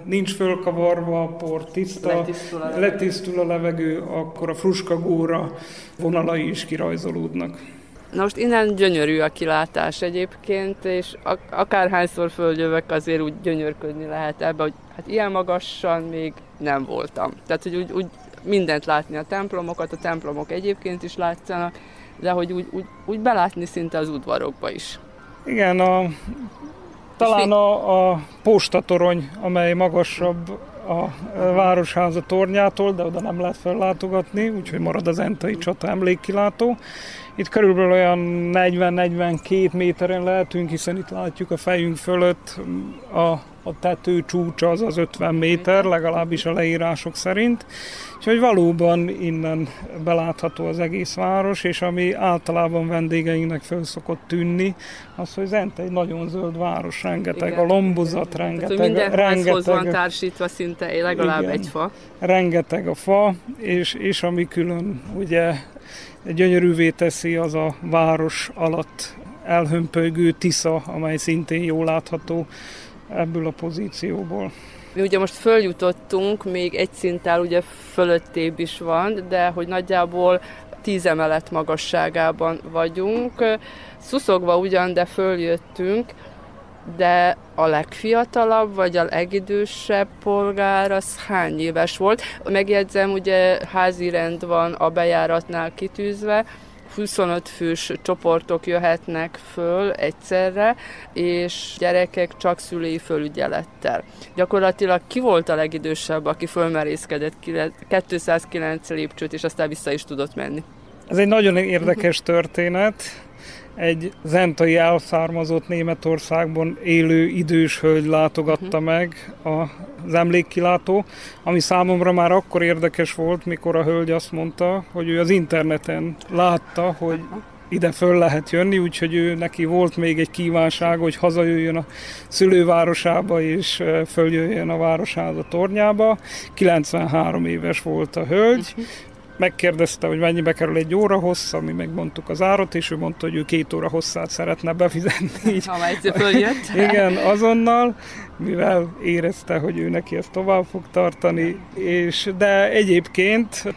Q: nincs fölkavarva a por, tiszta,
A: Letisztul a levegő.
Q: letisztul a levegő, akkor a fruskagóra vonalai is kirajzolódnak.
A: Na most innen gyönyörű a kilátás egyébként, és ak- akárhányszor följövök, azért úgy gyönyörködni lehet ebbe, hogy hát ilyen magasan még nem voltam. Tehát, hogy úgy, úgy mindent látni, a templomokat, a templomok egyébként is látszanak, de hogy úgy, úgy, úgy belátni szinte az udvarokba is.
Q: Igen, a, talán a, a postatorony, amely magasabb a Városháza tornyától, de oda nem lehet fellátogatni, úgyhogy marad az Entai csata emlékkilátó. Itt körülbelül olyan 40-42 méteren lehetünk, hiszen itt látjuk a fejünk fölött a, a tető csúcsa az az 50 méter, legalábbis a leírások szerint. Úgyhogy valóban innen belátható az egész város, és ami általában vendégeinknek föl szokott tűnni, az, hogy Zent egy nagyon zöld város, rengeteg
A: Igen.
Q: a lombozat,
A: Tehát, hogy
Q: rengeteg,
A: minden házhoz van
Q: rengeteg,
A: társítva szinte legalább
Q: Igen.
A: egy fa.
Q: rengeteg a fa, és, és ami külön ugye gyönyörűvé teszi, az a város alatt elhömpölygő Tisza, amely szintén jól látható ebből a pozícióból.
A: Mi ugye most följutottunk, még egy szinttel ugye fölöttébb is van, de hogy nagyjából 10 emelet magasságában vagyunk. Szuszogva ugyan, de följöttünk, de a legfiatalabb, vagy a legidősebb polgár az hány éves volt? Megjegyzem, ugye házi rend van a bejáratnál kitűzve, 25 fős csoportok jöhetnek föl egyszerre, és gyerekek csak szülői fölügyelettel. Gyakorlatilag ki volt a legidősebb, aki fölmerészkedett ki- 209 lépcsőt, és aztán vissza is tudott menni?
Q: Ez egy nagyon érdekes történet. Egy zentai elszármazott Németországban élő idős hölgy látogatta meg az emlékkilátó, ami számomra már akkor érdekes volt, mikor a hölgy azt mondta, hogy ő az interneten látta, hogy ide föl lehet jönni, úgyhogy ő neki volt még egy kívánság, hogy hazajöjjön a szülővárosába és följöjjön a városháza tornyába. 93 éves volt a hölgy, megkérdezte, hogy mennyibe kerül egy óra hossz, mi megmondtuk az árat, és ő mondta, hogy ő két óra hosszát szeretne befizetni. Így.
A: Ha egyszer följött.
Q: Igen, azonnal, mivel érezte, hogy ő neki ezt tovább fog tartani, és de egyébként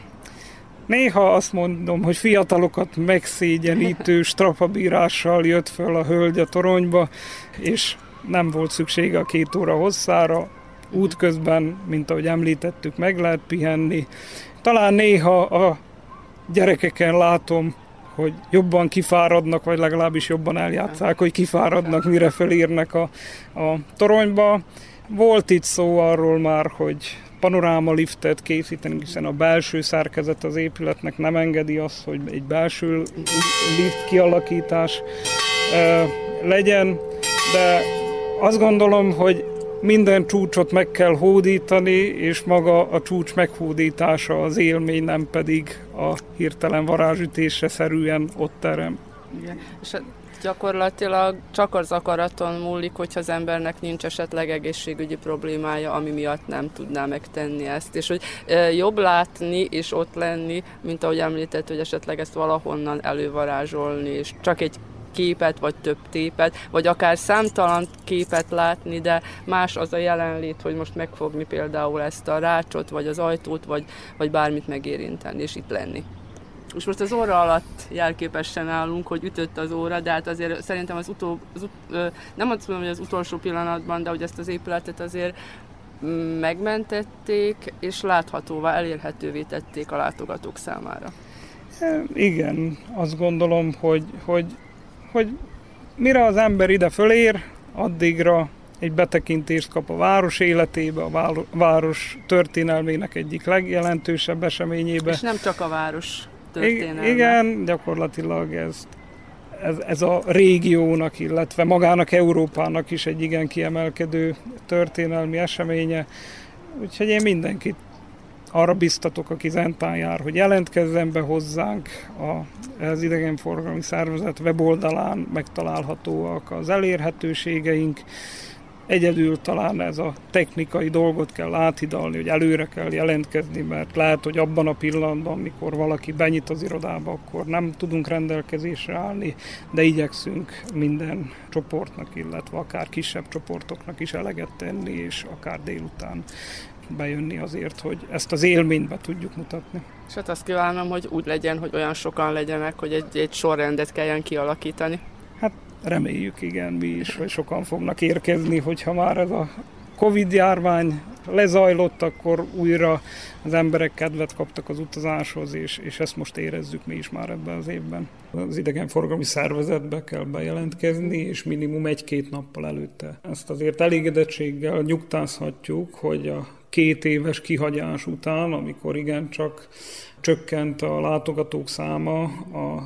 Q: Néha azt mondom, hogy fiatalokat megszégyenítő strapabírással jött föl a hölgy a toronyba, és nem volt szüksége a két óra hosszára. Útközben, mint ahogy említettük, meg lehet pihenni. Talán néha a gyerekeken látom, hogy jobban kifáradnak, vagy legalábbis jobban eljátszák, hogy kifáradnak, mire fölírnak a, a toronyba. Volt itt szó arról már, hogy panoráma liftet készíteni, hiszen a belső szerkezet az épületnek nem engedi azt, hogy egy belső lift kialakítás legyen, de azt gondolom, hogy minden csúcsot meg kell hódítani, és maga a csúcs meghódítása az élmény, nem pedig a hirtelen varázsütésre szerűen ott terem.
A: Igen. És gyakorlatilag csak az akaraton múlik, hogyha az embernek nincs esetleg egészségügyi problémája, ami miatt nem tudná megtenni ezt. És hogy jobb látni és ott lenni, mint ahogy említett, hogy esetleg ezt valahonnan elővarázsolni, és csak egy képet, vagy több tépet, vagy akár számtalan képet látni, de más az a jelenlét, hogy most megfogni például ezt a rácsot, vagy az ajtót, vagy, vagy bármit megérinteni, és itt lenni. És most az óra alatt jelképesen állunk, hogy ütött az óra, de hát azért szerintem az, utó, az ut, nem azt mondom, hogy az utolsó pillanatban, de hogy ezt az épületet azért megmentették, és láthatóvá, elérhetővé tették a látogatók számára.
Q: Igen, azt gondolom, hogy, hogy, hogy mire az ember ide fölér, addigra egy betekintést kap a város életébe, a város történelmének egyik legjelentősebb eseményébe.
A: És nem csak a város történelme.
Q: Igen, gyakorlatilag ez, ez, ez a régiónak, illetve magának Európának is egy igen kiemelkedő történelmi eseménye. Úgyhogy én mindenkit arra biztatok, aki Zentán jár, hogy jelentkezzen be hozzánk. A, az idegenforgalmi szervezet weboldalán megtalálhatóak az elérhetőségeink. Egyedül talán ez a technikai dolgot kell áthidalni, hogy előre kell jelentkezni, mert lehet, hogy abban a pillanatban, mikor valaki benyit az irodába, akkor nem tudunk rendelkezésre állni, de igyekszünk minden csoportnak, illetve akár kisebb csoportoknak is eleget tenni, és akár délután bejönni azért, hogy ezt az élményt be tudjuk mutatni.
A: És hát azt kívánom, hogy úgy legyen, hogy olyan sokan legyenek, hogy egy, egy sorrendet kelljen kialakítani.
Q: Hát reméljük, igen, mi is, hogy sokan fognak érkezni, hogyha már ez a Covid járvány lezajlott, akkor újra az emberek kedvet kaptak az utazáshoz, és, és ezt most érezzük mi is már ebben az évben. Az idegenforgalmi szervezetbe kell bejelentkezni, és minimum egy-két nappal előtte. Ezt azért elégedettséggel nyugtázhatjuk, hogy a két éves kihagyás után, amikor igencsak csökkent a látogatók száma,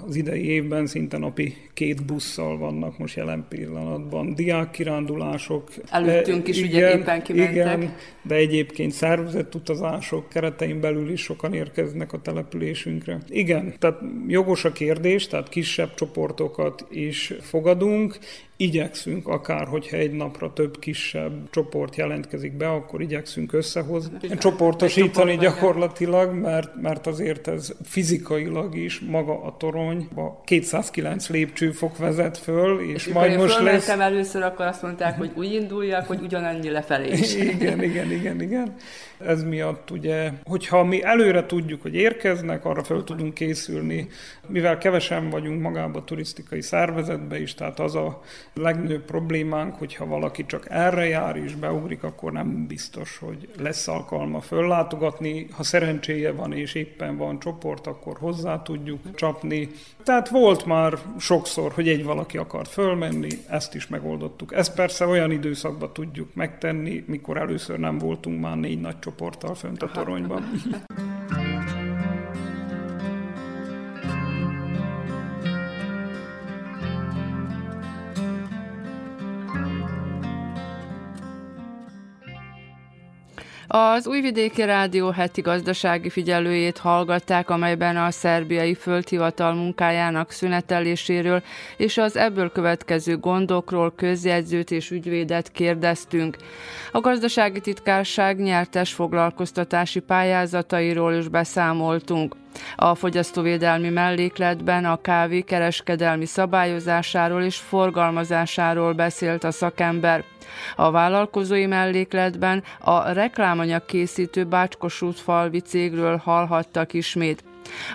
Q: az idei évben szinte napi két busszal vannak most jelen pillanatban. Diákkirándulások.
A: Előttünk is igen, ugye éppen kimentek. Igen,
Q: de egyébként szervezett utazások keretein belül is sokan érkeznek a településünkre. Igen, tehát jogos a kérdés, tehát kisebb csoportokat is fogadunk, igyekszünk, akár hogyha egy napra több kisebb csoport jelentkezik be, akkor igyekszünk összehozni, csoportosítani gyakorlatilag, mert, mert azért ez fizikailag is maga a torony, a 209 lépcsőfok vezet föl, és, és majd most lesz...
A: először, akkor azt mondták, hogy úgy induljak, hogy ugyanannyi lefelé is.
Q: igen, igen, igen, igen. Ez miatt ugye, hogyha mi előre tudjuk, hogy érkeznek, arra fel tudunk készülni, mivel kevesen vagyunk magába a turisztikai szervezetbe is, tehát az a legnagyobb problémánk, hogyha valaki csak erre jár és beugrik, akkor nem biztos, hogy lesz alkalma föllátogatni. Ha szerencséje van és éppen van csoport, akkor hozzá tudjuk csapni. Tehát volt már sokszor, hogy egy valaki akart fölmenni, ezt is megoldottuk. Ezt persze olyan időszakban tudjuk megtenni, mikor először nem voltunk már négy nagy csoporttal fönt a toronyban.
A: Az Újvidéki Rádió heti gazdasági figyelőjét hallgatták, amelyben a szerbiai földhivatal munkájának szüneteléséről és az ebből következő gondokról közjegyzőt és ügyvédet kérdeztünk. A gazdasági titkárság nyertes foglalkoztatási pályázatairól is beszámoltunk. A fogyasztóvédelmi mellékletben a kávé kereskedelmi szabályozásáról és forgalmazásáról beszélt a szakember. A vállalkozói mellékletben a reklámanyag készítő Bácskosút falvi cégről hallhattak ismét.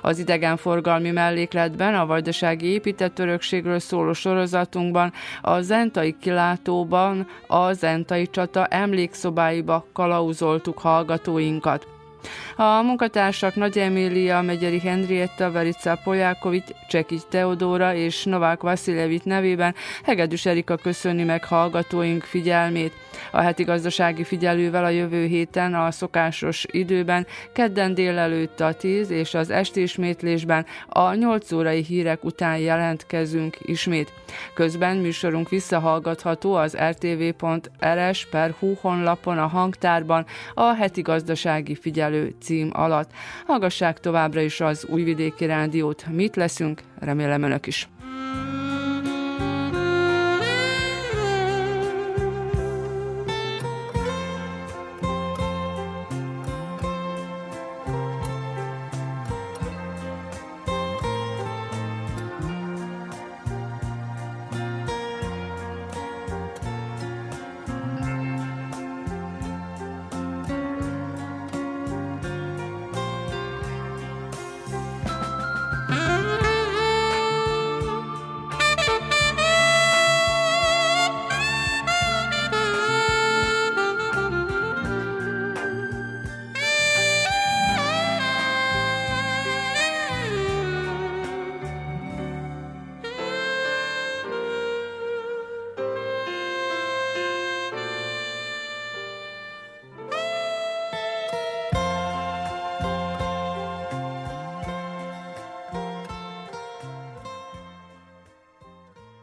A: Az idegenforgalmi mellékletben, a vajdasági épített örökségről szóló sorozatunkban, a Zentai kilátóban, a Zentai csata emlékszobáiba kalauzoltuk hallgatóinkat. A munkatársak Nagy Emília, Megyeri Henrietta, Verica Polyákovics, Csekics Teodóra és Novák Vaszilevit nevében Hegedűs Erika köszöni meg hallgatóink figyelmét. A heti gazdasági figyelővel a jövő héten a szokásos időben kedden délelőtt a 10 és az esti ismétlésben a 8 órai hírek után jelentkezünk ismét. Közben műsorunk visszahallgatható az rtv.rs per honlapon a hangtárban a heti gazdasági figyelő cím alatt. Hallgassák továbbra is az Újvidéki Rádiót. Mit leszünk? Remélem önök is.